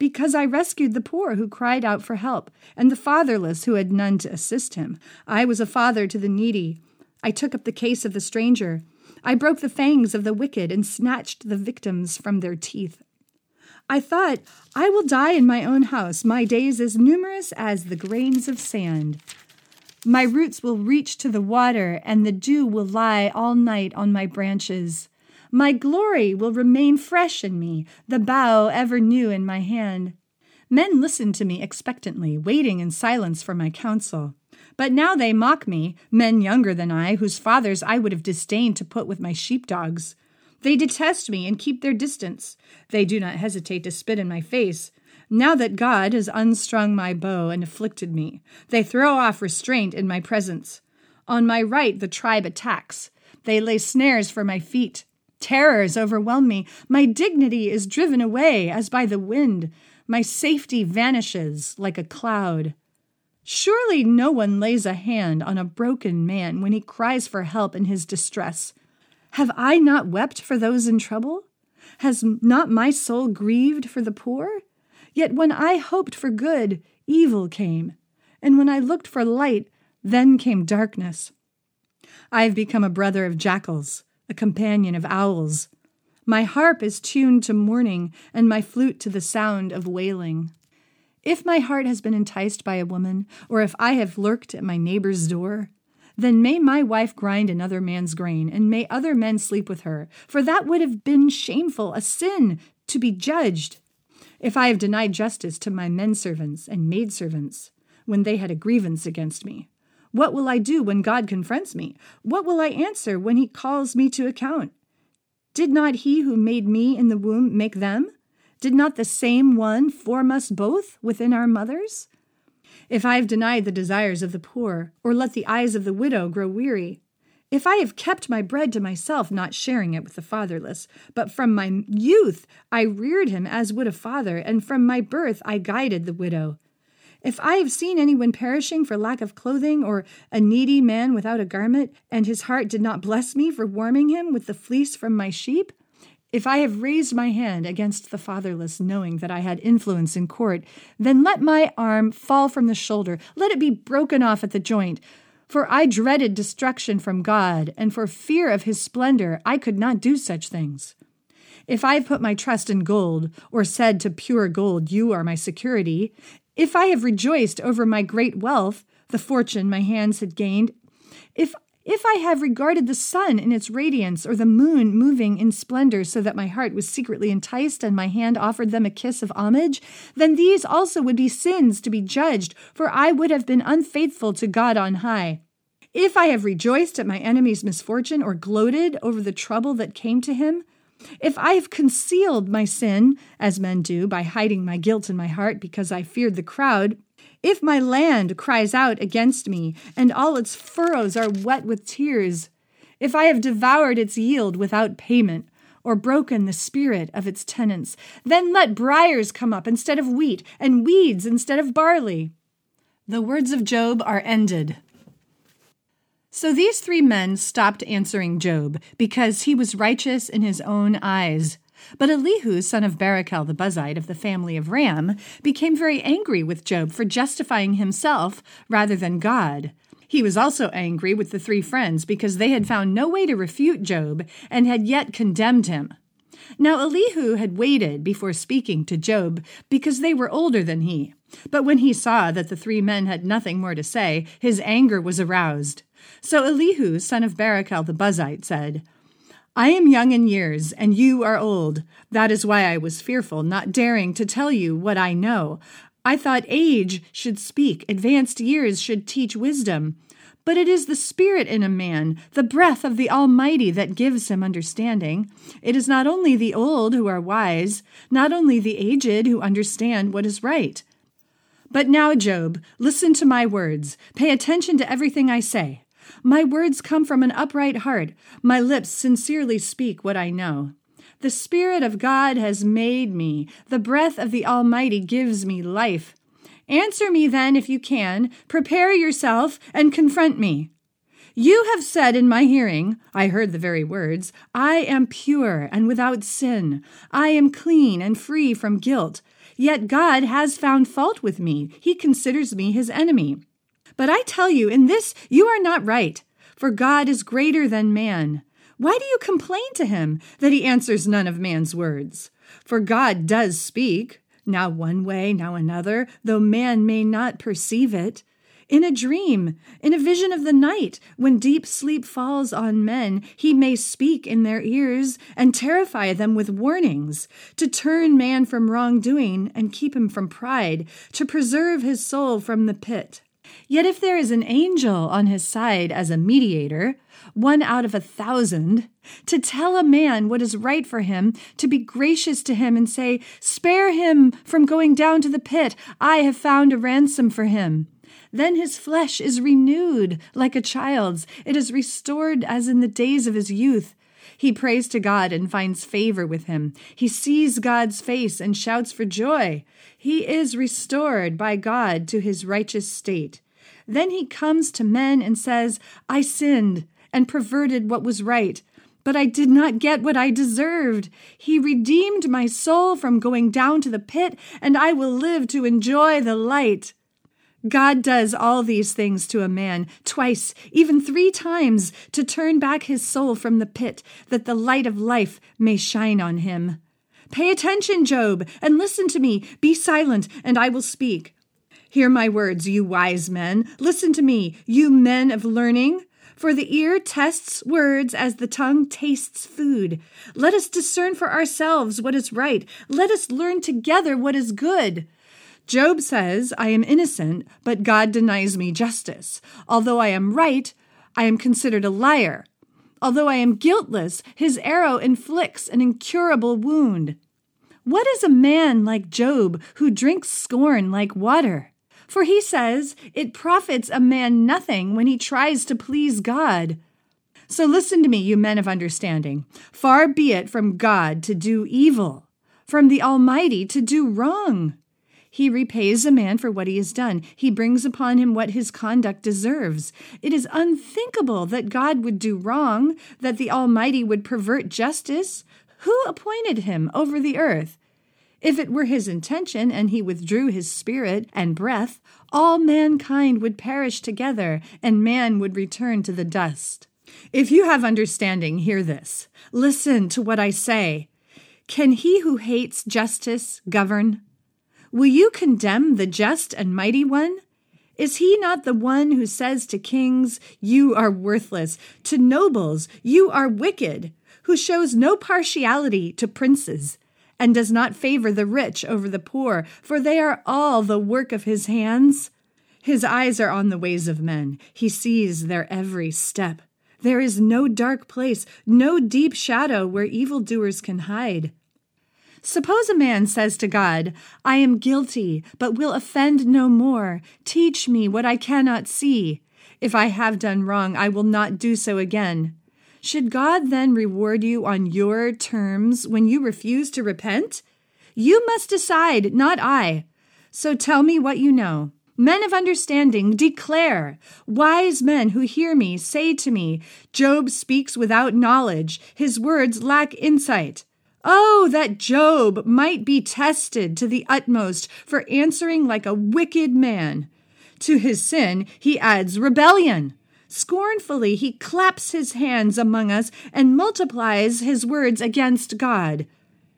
because I rescued the poor who cried out for help, and the fatherless who had none to assist him. I was a father to the needy. I took up the case of the stranger. I broke the fangs of the wicked and snatched the victims from their teeth. I thought, I will die in my own house, my days as numerous as the grains of sand. My roots will reach to the water, and the dew will lie all night on my branches. My glory will remain fresh in me, the bough ever new in my hand. Men listened to me expectantly, waiting in silence for my counsel. But now they mock me, men younger than I, whose fathers I would have disdained to put with my sheepdogs. They detest me and keep their distance. They do not hesitate to spit in my face. Now that God has unstrung my bow and afflicted me, they throw off restraint in my presence. On my right, the tribe attacks. They lay snares for my feet. Terrors overwhelm me. My dignity is driven away as by the wind. My safety vanishes like a cloud. Surely no one lays a hand on a broken man when he cries for help in his distress. Have I not wept for those in trouble? Has not my soul grieved for the poor? Yet when I hoped for good, evil came, and when I looked for light, then came darkness. I have become a brother of jackals a companion of owls. My harp is tuned to mourning, and my flute to the sound of wailing. If my heart has been enticed by a woman, or if I have lurked at my neighbor's door, then may my wife grind another man's grain, and may other men sleep with her, for that would have been shameful, a sin, to be judged. If I have denied justice to my men servants and maid servants, when they had a grievance against me, what will I do when God confronts me? What will I answer when he calls me to account? Did not he who made me in the womb make them? Did not the same one form us both within our mothers? If I have denied the desires of the poor, or let the eyes of the widow grow weary, if I have kept my bread to myself, not sharing it with the fatherless, but from my youth I reared him as would a father, and from my birth I guided the widow, if I have seen anyone perishing for lack of clothing, or a needy man without a garment, and his heart did not bless me for warming him with the fleece from my sheep, if I have raised my hand against the fatherless, knowing that I had influence in court, then let my arm fall from the shoulder, let it be broken off at the joint. For I dreaded destruction from God, and for fear of his splendor I could not do such things. If I have put my trust in gold, or said to pure gold, You are my security, if I have rejoiced over my great wealth, the fortune my hands had gained, if if I have regarded the sun in its radiance, or the moon moving in splendor, so that my heart was secretly enticed and my hand offered them a kiss of homage, then these also would be sins to be judged, for I would have been unfaithful to God on high. If I have rejoiced at my enemy's misfortune, or gloated over the trouble that came to him, if I have concealed my sin, as men do, by hiding my guilt in my heart because I feared the crowd, if my land cries out against me, and all its furrows are wet with tears, if I have devoured its yield without payment, or broken the spirit of its tenants, then let briers come up instead of wheat, and weeds instead of barley. The words of Job are ended. So these three men stopped answering Job because he was righteous in his own eyes. But Elihu, son of Barachel the Buzite of the family of Ram, became very angry with Job for justifying himself rather than God. He was also angry with the three friends because they had found no way to refute Job and had yet condemned him. Now Elihu had waited before speaking to Job because they were older than he. But when he saw that the three men had nothing more to say, his anger was aroused. So Elihu, son of Barachel the Buzite, said, I am young in years, and you are old. That is why I was fearful, not daring to tell you what I know. I thought age should speak, advanced years should teach wisdom. But it is the spirit in a man, the breath of the Almighty, that gives him understanding. It is not only the old who are wise, not only the aged who understand what is right. But now, Job, listen to my words. Pay attention to everything I say. My words come from an upright heart. My lips sincerely speak what I know. The Spirit of God has made me. The breath of the Almighty gives me life. Answer me then if you can. Prepare yourself and confront me. You have said in my hearing, I heard the very words, I am pure and without sin. I am clean and free from guilt. Yet God has found fault with me. He considers me his enemy. But I tell you, in this you are not right, for God is greater than man. Why do you complain to him that he answers none of man's words? For God does speak, now one way, now another, though man may not perceive it. In a dream, in a vision of the night, when deep sleep falls on men, he may speak in their ears and terrify them with warnings, to turn man from wrongdoing and keep him from pride, to preserve his soul from the pit. Yet if there is an angel on his side as a mediator, one out of a thousand, to tell a man what is right for him, to be gracious to him and say, Spare him from going down to the pit, I have found a ransom for him. Then his flesh is renewed like a child's, it is restored as in the days of his youth. He prays to God and finds favor with him. He sees God's face and shouts for joy. He is restored by God to his righteous state. Then he comes to men and says, I sinned and perverted what was right, but I did not get what I deserved. He redeemed my soul from going down to the pit, and I will live to enjoy the light. God does all these things to a man twice, even three times, to turn back his soul from the pit, that the light of life may shine on him. Pay attention, Job, and listen to me. Be silent, and I will speak. Hear my words, you wise men. Listen to me, you men of learning. For the ear tests words as the tongue tastes food. Let us discern for ourselves what is right. Let us learn together what is good. Job says, I am innocent, but God denies me justice. Although I am right, I am considered a liar. Although I am guiltless, his arrow inflicts an incurable wound. What is a man like Job who drinks scorn like water? For he says, It profits a man nothing when he tries to please God. So listen to me, you men of understanding. Far be it from God to do evil, from the Almighty to do wrong. He repays a man for what he has done. He brings upon him what his conduct deserves. It is unthinkable that God would do wrong, that the Almighty would pervert justice. Who appointed him over the earth? If it were his intention and he withdrew his spirit and breath, all mankind would perish together and man would return to the dust. If you have understanding, hear this. Listen to what I say. Can he who hates justice govern? Will you condemn the just and mighty one? Is he not the one who says to kings, You are worthless, to nobles, You are wicked, who shows no partiality to princes, and does not favor the rich over the poor, for they are all the work of his hands? His eyes are on the ways of men, he sees their every step. There is no dark place, no deep shadow where evildoers can hide. Suppose a man says to God, I am guilty, but will offend no more. Teach me what I cannot see. If I have done wrong, I will not do so again. Should God then reward you on your terms when you refuse to repent? You must decide, not I. So tell me what you know. Men of understanding, declare. Wise men who hear me say to me, Job speaks without knowledge. His words lack insight. Oh, that Job might be tested to the utmost for answering like a wicked man. To his sin, he adds rebellion. Scornfully, he claps his hands among us and multiplies his words against God.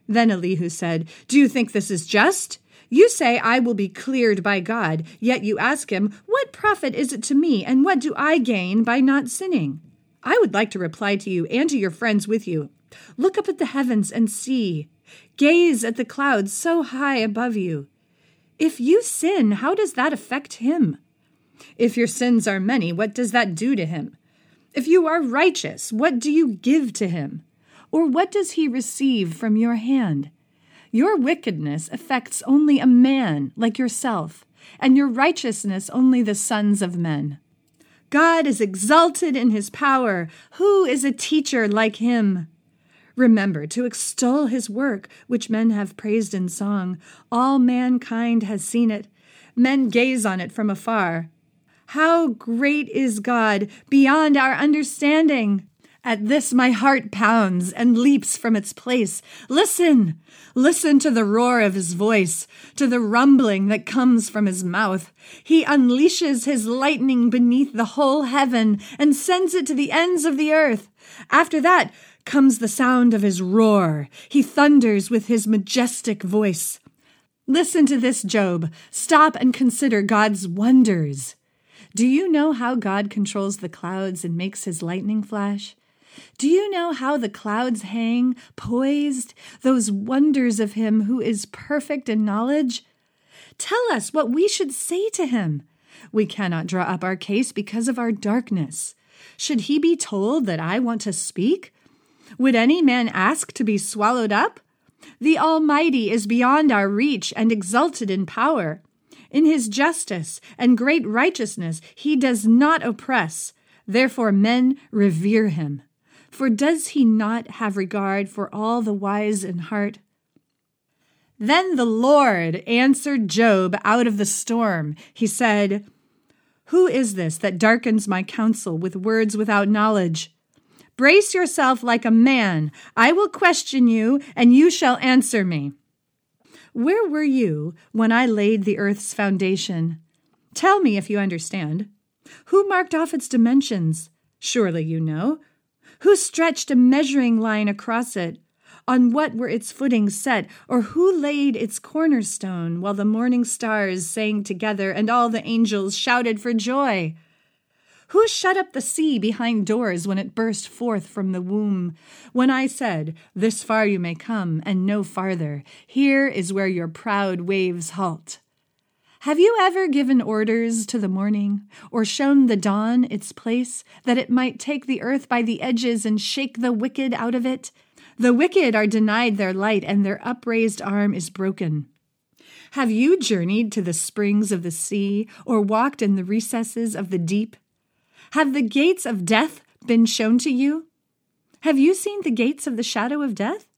Then Elihu said, Do you think this is just? You say, I will be cleared by God, yet you ask him, What profit is it to me, and what do I gain by not sinning? I would like to reply to you and to your friends with you. Look up at the heavens and see. Gaze at the clouds so high above you. If you sin, how does that affect him? If your sins are many, what does that do to him? If you are righteous, what do you give to him? Or what does he receive from your hand? Your wickedness affects only a man like yourself, and your righteousness only the sons of men. God is exalted in his power. Who is a teacher like him? Remember to extol his work, which men have praised in song. All mankind has seen it. Men gaze on it from afar. How great is God beyond our understanding! At this, my heart pounds and leaps from its place. Listen! Listen to the roar of his voice, to the rumbling that comes from his mouth. He unleashes his lightning beneath the whole heaven and sends it to the ends of the earth. After that comes the sound of his roar. He thunders with his majestic voice. Listen to this, Job. Stop and consider God's wonders. Do you know how God controls the clouds and makes his lightning flash? Do you know how the clouds hang, poised, those wonders of him who is perfect in knowledge? Tell us what we should say to him. We cannot draw up our case because of our darkness. Should he be told that I want to speak? Would any man ask to be swallowed up? The Almighty is beyond our reach and exalted in power. In his justice and great righteousness he does not oppress. Therefore men revere him. For does he not have regard for all the wise in heart? Then the Lord answered Job out of the storm. He said, Who is this that darkens my counsel with words without knowledge? Brace yourself like a man. I will question you, and you shall answer me. Where were you when I laid the earth's foundation? Tell me if you understand. Who marked off its dimensions? Surely you know. Who stretched a measuring line across it? On what were its footings set? Or who laid its cornerstone while the morning stars sang together and all the angels shouted for joy? Who shut up the sea behind doors when it burst forth from the womb? When I said, This far you may come, and no farther, here is where your proud waves halt. Have you ever given orders to the morning, or shown the dawn its place, that it might take the earth by the edges and shake the wicked out of it? The wicked are denied their light, and their upraised arm is broken. Have you journeyed to the springs of the sea, or walked in the recesses of the deep? Have the gates of death been shown to you? Have you seen the gates of the shadow of death?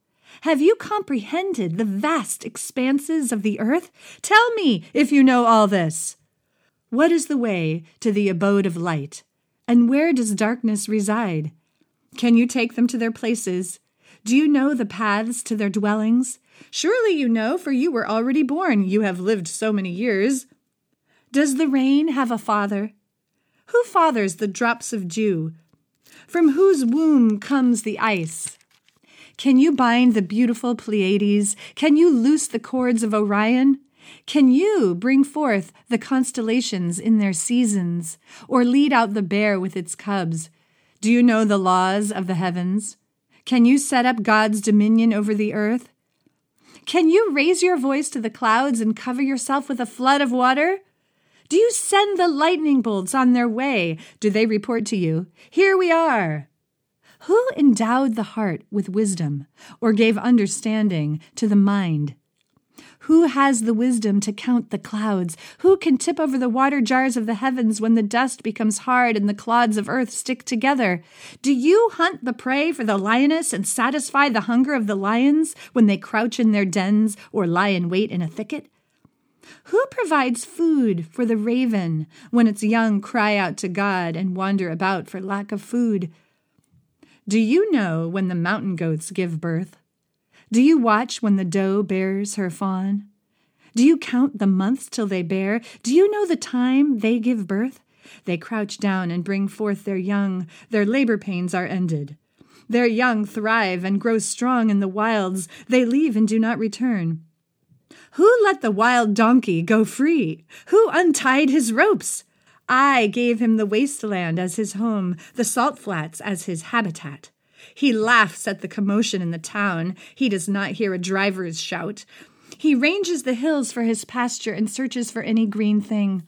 Have you comprehended the vast expanses of the earth? Tell me if you know all this. What is the way to the abode of light? And where does darkness reside? Can you take them to their places? Do you know the paths to their dwellings? Surely you know, for you were already born. You have lived so many years. Does the rain have a father? Who fathers the drops of dew? From whose womb comes the ice? Can you bind the beautiful Pleiades? Can you loose the cords of Orion? Can you bring forth the constellations in their seasons, or lead out the bear with its cubs? Do you know the laws of the heavens? Can you set up God's dominion over the earth? Can you raise your voice to the clouds and cover yourself with a flood of water? Do you send the lightning bolts on their way? Do they report to you, Here we are? Who endowed the heart with wisdom, or gave understanding to the mind? Who has the wisdom to count the clouds? Who can tip over the water jars of the heavens when the dust becomes hard and the clods of earth stick together? Do you hunt the prey for the lioness and satisfy the hunger of the lions when they crouch in their dens or lie in wait in a thicket? Who provides food for the raven when its young cry out to God and wander about for lack of food? Do you know when the mountain goats give birth? Do you watch when the doe bears her fawn? Do you count the months till they bear? Do you know the time they give birth? They crouch down and bring forth their young. Their labor pains are ended. Their young thrive and grow strong in the wilds. They leave and do not return. Who let the wild donkey go free? Who untied his ropes? I gave him the wasteland as his home, the salt flats as his habitat. He laughs at the commotion in the town. He does not hear a driver's shout. He ranges the hills for his pasture and searches for any green thing.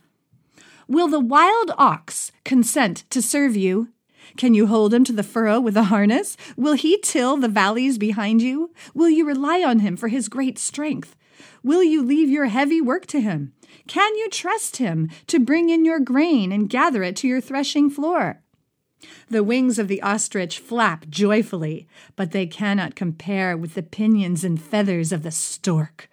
Will the wild ox consent to serve you? Can you hold him to the furrow with a harness? Will he till the valleys behind you? Will you rely on him for his great strength? Will you leave your heavy work to him? Can you trust him to bring in your grain and gather it to your threshing floor? The wings of the ostrich flap joyfully, but they cannot compare with the pinions and feathers of the stork.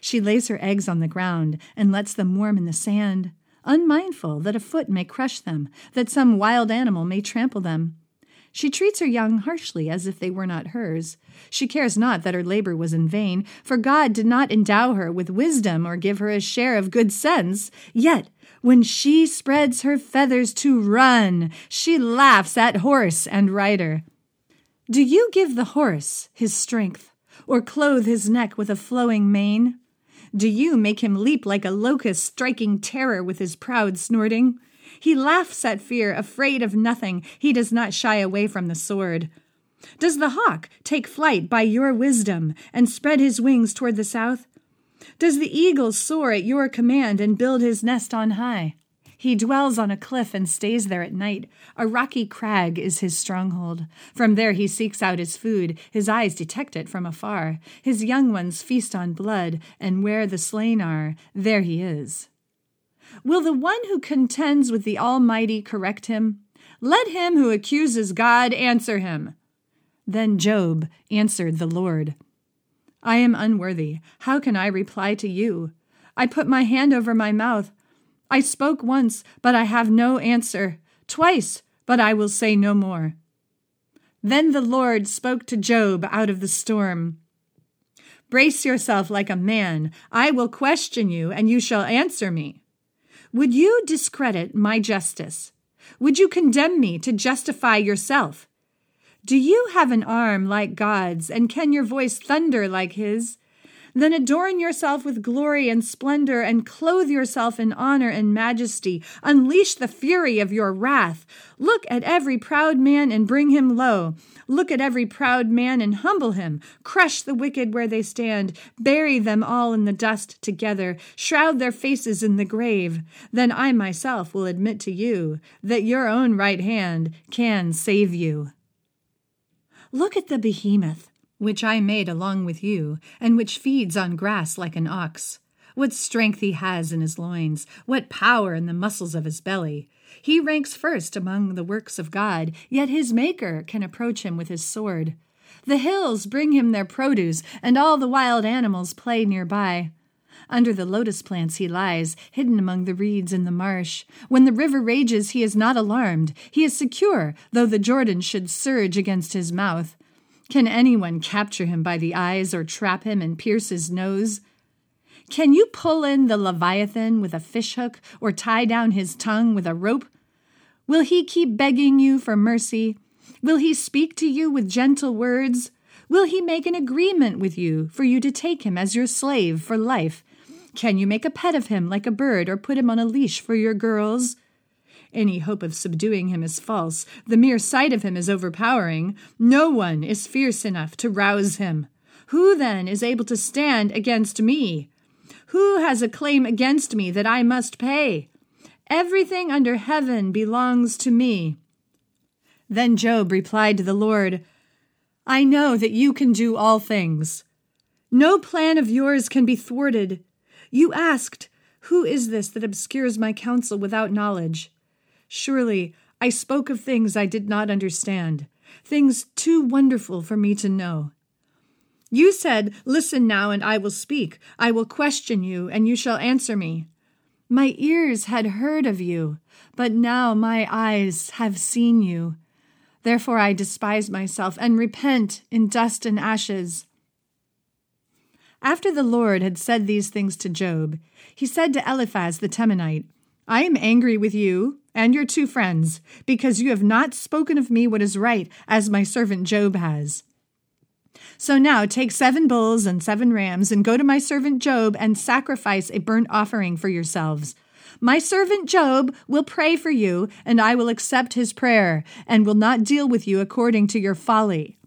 She lays her eggs on the ground and lets them warm in the sand, unmindful that a foot may crush them, that some wild animal may trample them. She treats her young harshly as if they were not hers. She cares not that her labor was in vain, for God did not endow her with wisdom or give her a share of good sense. Yet, when she spreads her feathers to run, she laughs at horse and rider. Do you give the horse his strength, or clothe his neck with a flowing mane? Do you make him leap like a locust, striking terror with his proud snorting? He laughs at fear, afraid of nothing. He does not shy away from the sword. Does the hawk take flight by your wisdom and spread his wings toward the south? Does the eagle soar at your command and build his nest on high? He dwells on a cliff and stays there at night. A rocky crag is his stronghold. From there he seeks out his food. His eyes detect it from afar. His young ones feast on blood, and where the slain are, there he is. Will the one who contends with the Almighty correct him? Let him who accuses God answer him. Then Job answered the Lord I am unworthy. How can I reply to you? I put my hand over my mouth. I spoke once, but I have no answer. Twice, but I will say no more. Then the Lord spoke to Job out of the storm. Brace yourself like a man. I will question you, and you shall answer me. Would you discredit my justice? Would you condemn me to justify yourself? Do you have an arm like God's, and can your voice thunder like his? Then adorn yourself with glory and splendor, and clothe yourself in honor and majesty. Unleash the fury of your wrath. Look at every proud man and bring him low. Look at every proud man and humble him. Crush the wicked where they stand. Bury them all in the dust together. Shroud their faces in the grave. Then I myself will admit to you that your own right hand can save you. Look at the behemoth which I made along with you, and which feeds on grass like an ox. What strength he has in his loins, what power in the muscles of his belly. He ranks first among the works of God, yet his Maker can approach him with his sword. The hills bring him their produce, and all the wild animals play near by. Under the lotus plants he lies, hidden among the reeds in the marsh. When the river rages, he is not alarmed. He is secure, though the Jordan should surge against his mouth. Can anyone capture him by the eyes or trap him and pierce his nose? Can you pull in the Leviathan with a fishhook or tie down his tongue with a rope? Will he keep begging you for mercy? Will he speak to you with gentle words? Will he make an agreement with you for you to take him as your slave for life? Can you make a pet of him like a bird or put him on a leash for your girls? Any hope of subduing him is false. The mere sight of him is overpowering. No one is fierce enough to rouse him. Who then is able to stand against me? Who has a claim against me that I must pay? Everything under heaven belongs to me. Then Job replied to the Lord, I know that you can do all things. No plan of yours can be thwarted. You asked, Who is this that obscures my counsel without knowledge? Surely I spoke of things I did not understand, things too wonderful for me to know. You said, Listen now, and I will speak. I will question you, and you shall answer me. My ears had heard of you, but now my eyes have seen you. Therefore I despise myself and repent in dust and ashes. After the Lord had said these things to Job, he said to Eliphaz the Temanite, I am angry with you and your two friends, because you have not spoken of me what is right, as my servant Job has. So now take seven bulls and seven rams, and go to my servant Job and sacrifice a burnt offering for yourselves. My servant Job will pray for you, and I will accept his prayer, and will not deal with you according to your folly.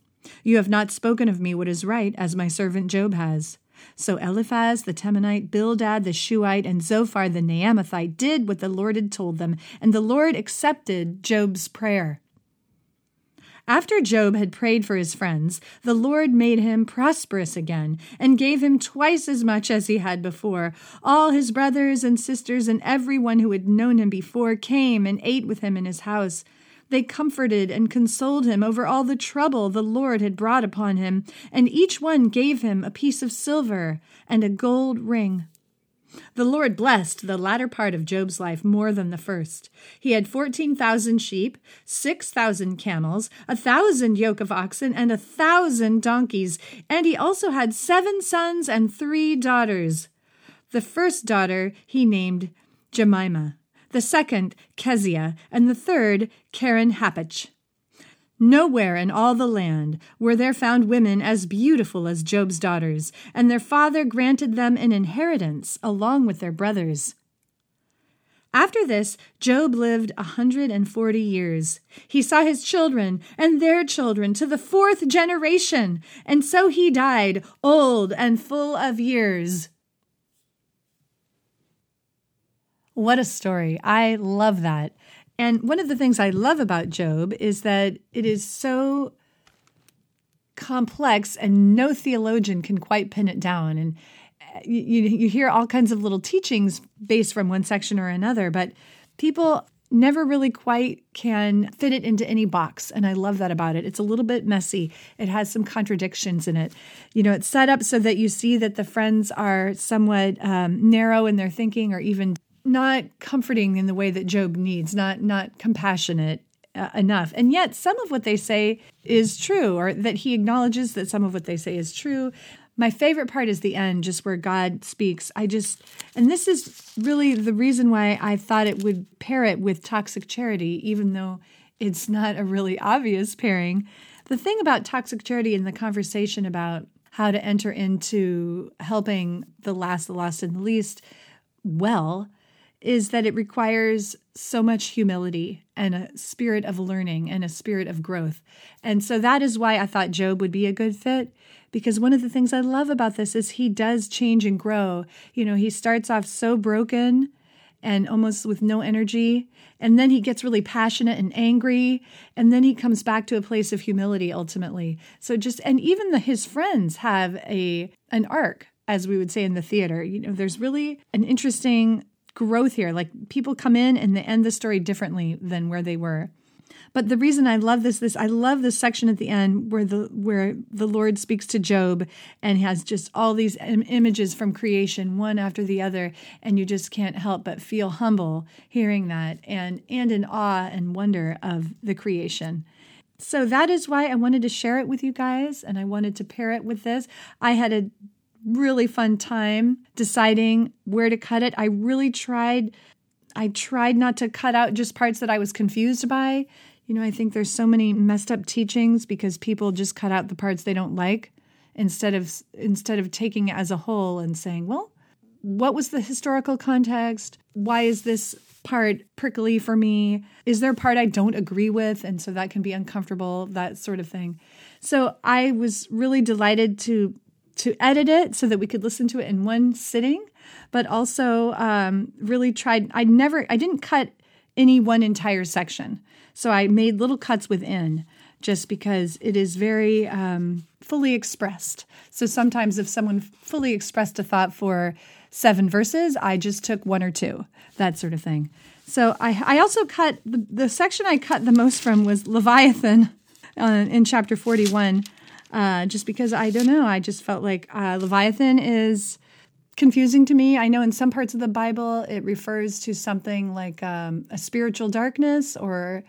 You have not spoken of me what is right, as my servant Job has. So Eliphaz the Temanite, Bildad the Shuhite, and Zophar the Naamathite did what the Lord had told them, and the Lord accepted Job's prayer. After Job had prayed for his friends, the Lord made him prosperous again, and gave him twice as much as he had before. All his brothers and sisters and every one who had known him before came and ate with him in his house. They comforted and consoled him over all the trouble the Lord had brought upon him, and each one gave him a piece of silver and a gold ring. The Lord blessed the latter part of Job's life more than the first. He had 14,000 sheep, 6,000 camels, a thousand yoke of oxen, and a thousand donkeys, and he also had seven sons and three daughters. The first daughter he named Jemimah, the second Keziah, and the third Keren Happuch. Nowhere in all the land were there found women as beautiful as Job's daughters, and their father granted them an inheritance along with their brothers. After this, Job lived a hundred and forty years. He saw his children and their children to the fourth generation, and so he died, old and full of years. What a story. I love that. And one of the things I love about Job is that it is so complex and no theologian can quite pin it down. And uh, you, you hear all kinds of little teachings based from one section or another, but people never really quite can fit it into any box. And I love that about it. It's a little bit messy, it has some contradictions in it. You know, it's set up so that you see that the friends are somewhat um, narrow in their thinking or even not comforting in the way that Job needs, not not compassionate uh, enough. And yet some of what they say is true or that he acknowledges that some of what they say is true. My favorite part is the end, just where God speaks. I just, and this is really the reason why I thought it would pair it with toxic charity, even though it's not a really obvious pairing. The thing about toxic charity and the conversation about how to enter into helping the last, the lost, and the least well is that it requires so much humility and a spirit of learning and a spirit of growth. And so that is why I thought Job would be a good fit because one of the things I love about this is he does change and grow. You know, he starts off so broken and almost with no energy and then he gets really passionate and angry and then he comes back to a place of humility ultimately. So just and even the, his friends have a an arc as we would say in the theater. You know, there's really an interesting growth here. Like people come in and they end the story differently than where they were. But the reason I love this, this I love this section at the end where the where the Lord speaks to Job and has just all these Im- images from creation, one after the other, and you just can't help but feel humble hearing that and and in awe and wonder of the creation. So that is why I wanted to share it with you guys, and I wanted to pair it with this. I had a really fun time deciding where to cut it. I really tried I tried not to cut out just parts that I was confused by. You know, I think there's so many messed up teachings because people just cut out the parts they don't like instead of instead of taking it as a whole and saying, "Well, what was the historical context? Why is this part prickly for me? Is there a part I don't agree with and so that can be uncomfortable, that sort of thing." So, I was really delighted to to edit it so that we could listen to it in one sitting, but also um, really tried. I never, I didn't cut any one entire section. So I made little cuts within just because it is very um, fully expressed. So sometimes if someone fully expressed a thought for seven verses, I just took one or two, that sort of thing. So I, I also cut the, the section I cut the most from was Leviathan uh, in chapter 41 uh, just because I don't know. I just felt like uh, Leviathan is confusing to me. I know in some parts of the Bible it refers to something like um, a spiritual darkness or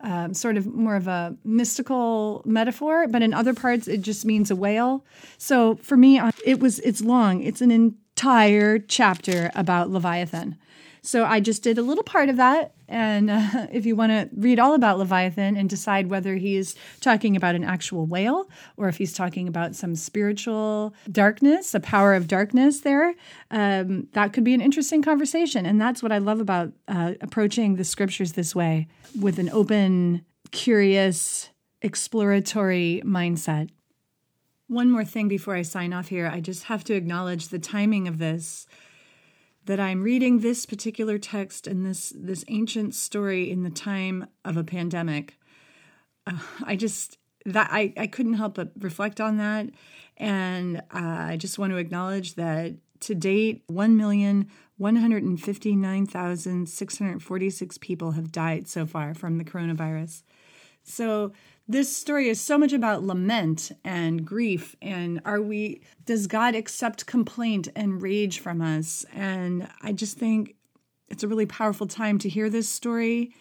um, sort of more of a mystical metaphor, but in other parts it just means a whale. So for me, it was it's long. It's an entire chapter about Leviathan. So I just did a little part of that. And uh, if you want to read all about Leviathan and decide whether he's talking about an actual whale or if he's talking about some spiritual darkness, a power of darkness there, um, that could be an interesting conversation. And that's what I love about uh, approaching the scriptures this way with an open, curious, exploratory mindset. One more thing before I sign off here, I just have to acknowledge the timing of this that I'm reading this particular text and this this ancient story in the time of a pandemic. Uh, I just that I, I couldn't help but reflect on that, and uh, I just want to acknowledge that to date, one million one hundred and fifty nine thousand six hundred forty six people have died so far from the coronavirus. So this story is so much about lament and grief and are we does god accept complaint and rage from us? And i just think it's a really powerful time to hear this story.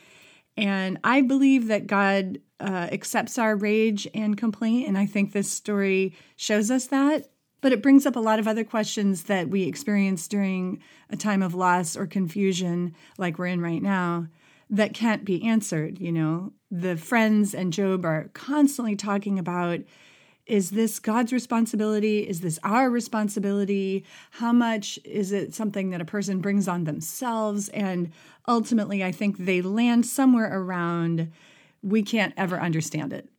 And i believe that god uh, accepts our rage and complaint and i think this story shows us that. But it brings up a lot of other questions that we experience during a time of loss or confusion like we're in right now that can't be answered. You know, the friends and Job are constantly talking about is this God's responsibility? Is this our responsibility? How much is it something that a person brings on themselves? And ultimately, I think they land somewhere around we can't ever understand it.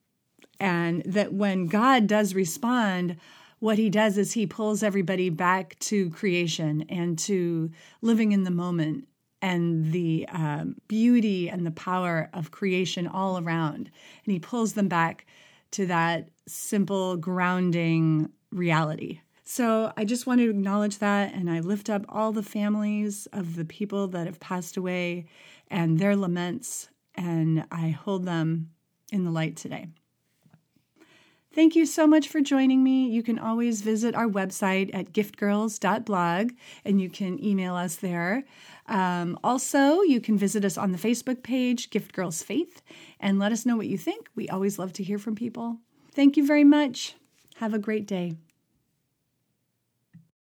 And that when God does respond, what he does is he pulls everybody back to creation and to living in the moment and the um, beauty and the power of creation all around. And he pulls them back to that simple, grounding reality. So I just want to acknowledge that. And I lift up all the families of the people that have passed away and their laments. And I hold them in the light today. Thank you so much for joining me. You can always visit our website at giftgirls.blog and you can email us there. Um, also, you can visit us on the Facebook page, Gift Girls Faith, and let us know what you think. We always love to hear from people. Thank you very much. Have a great day.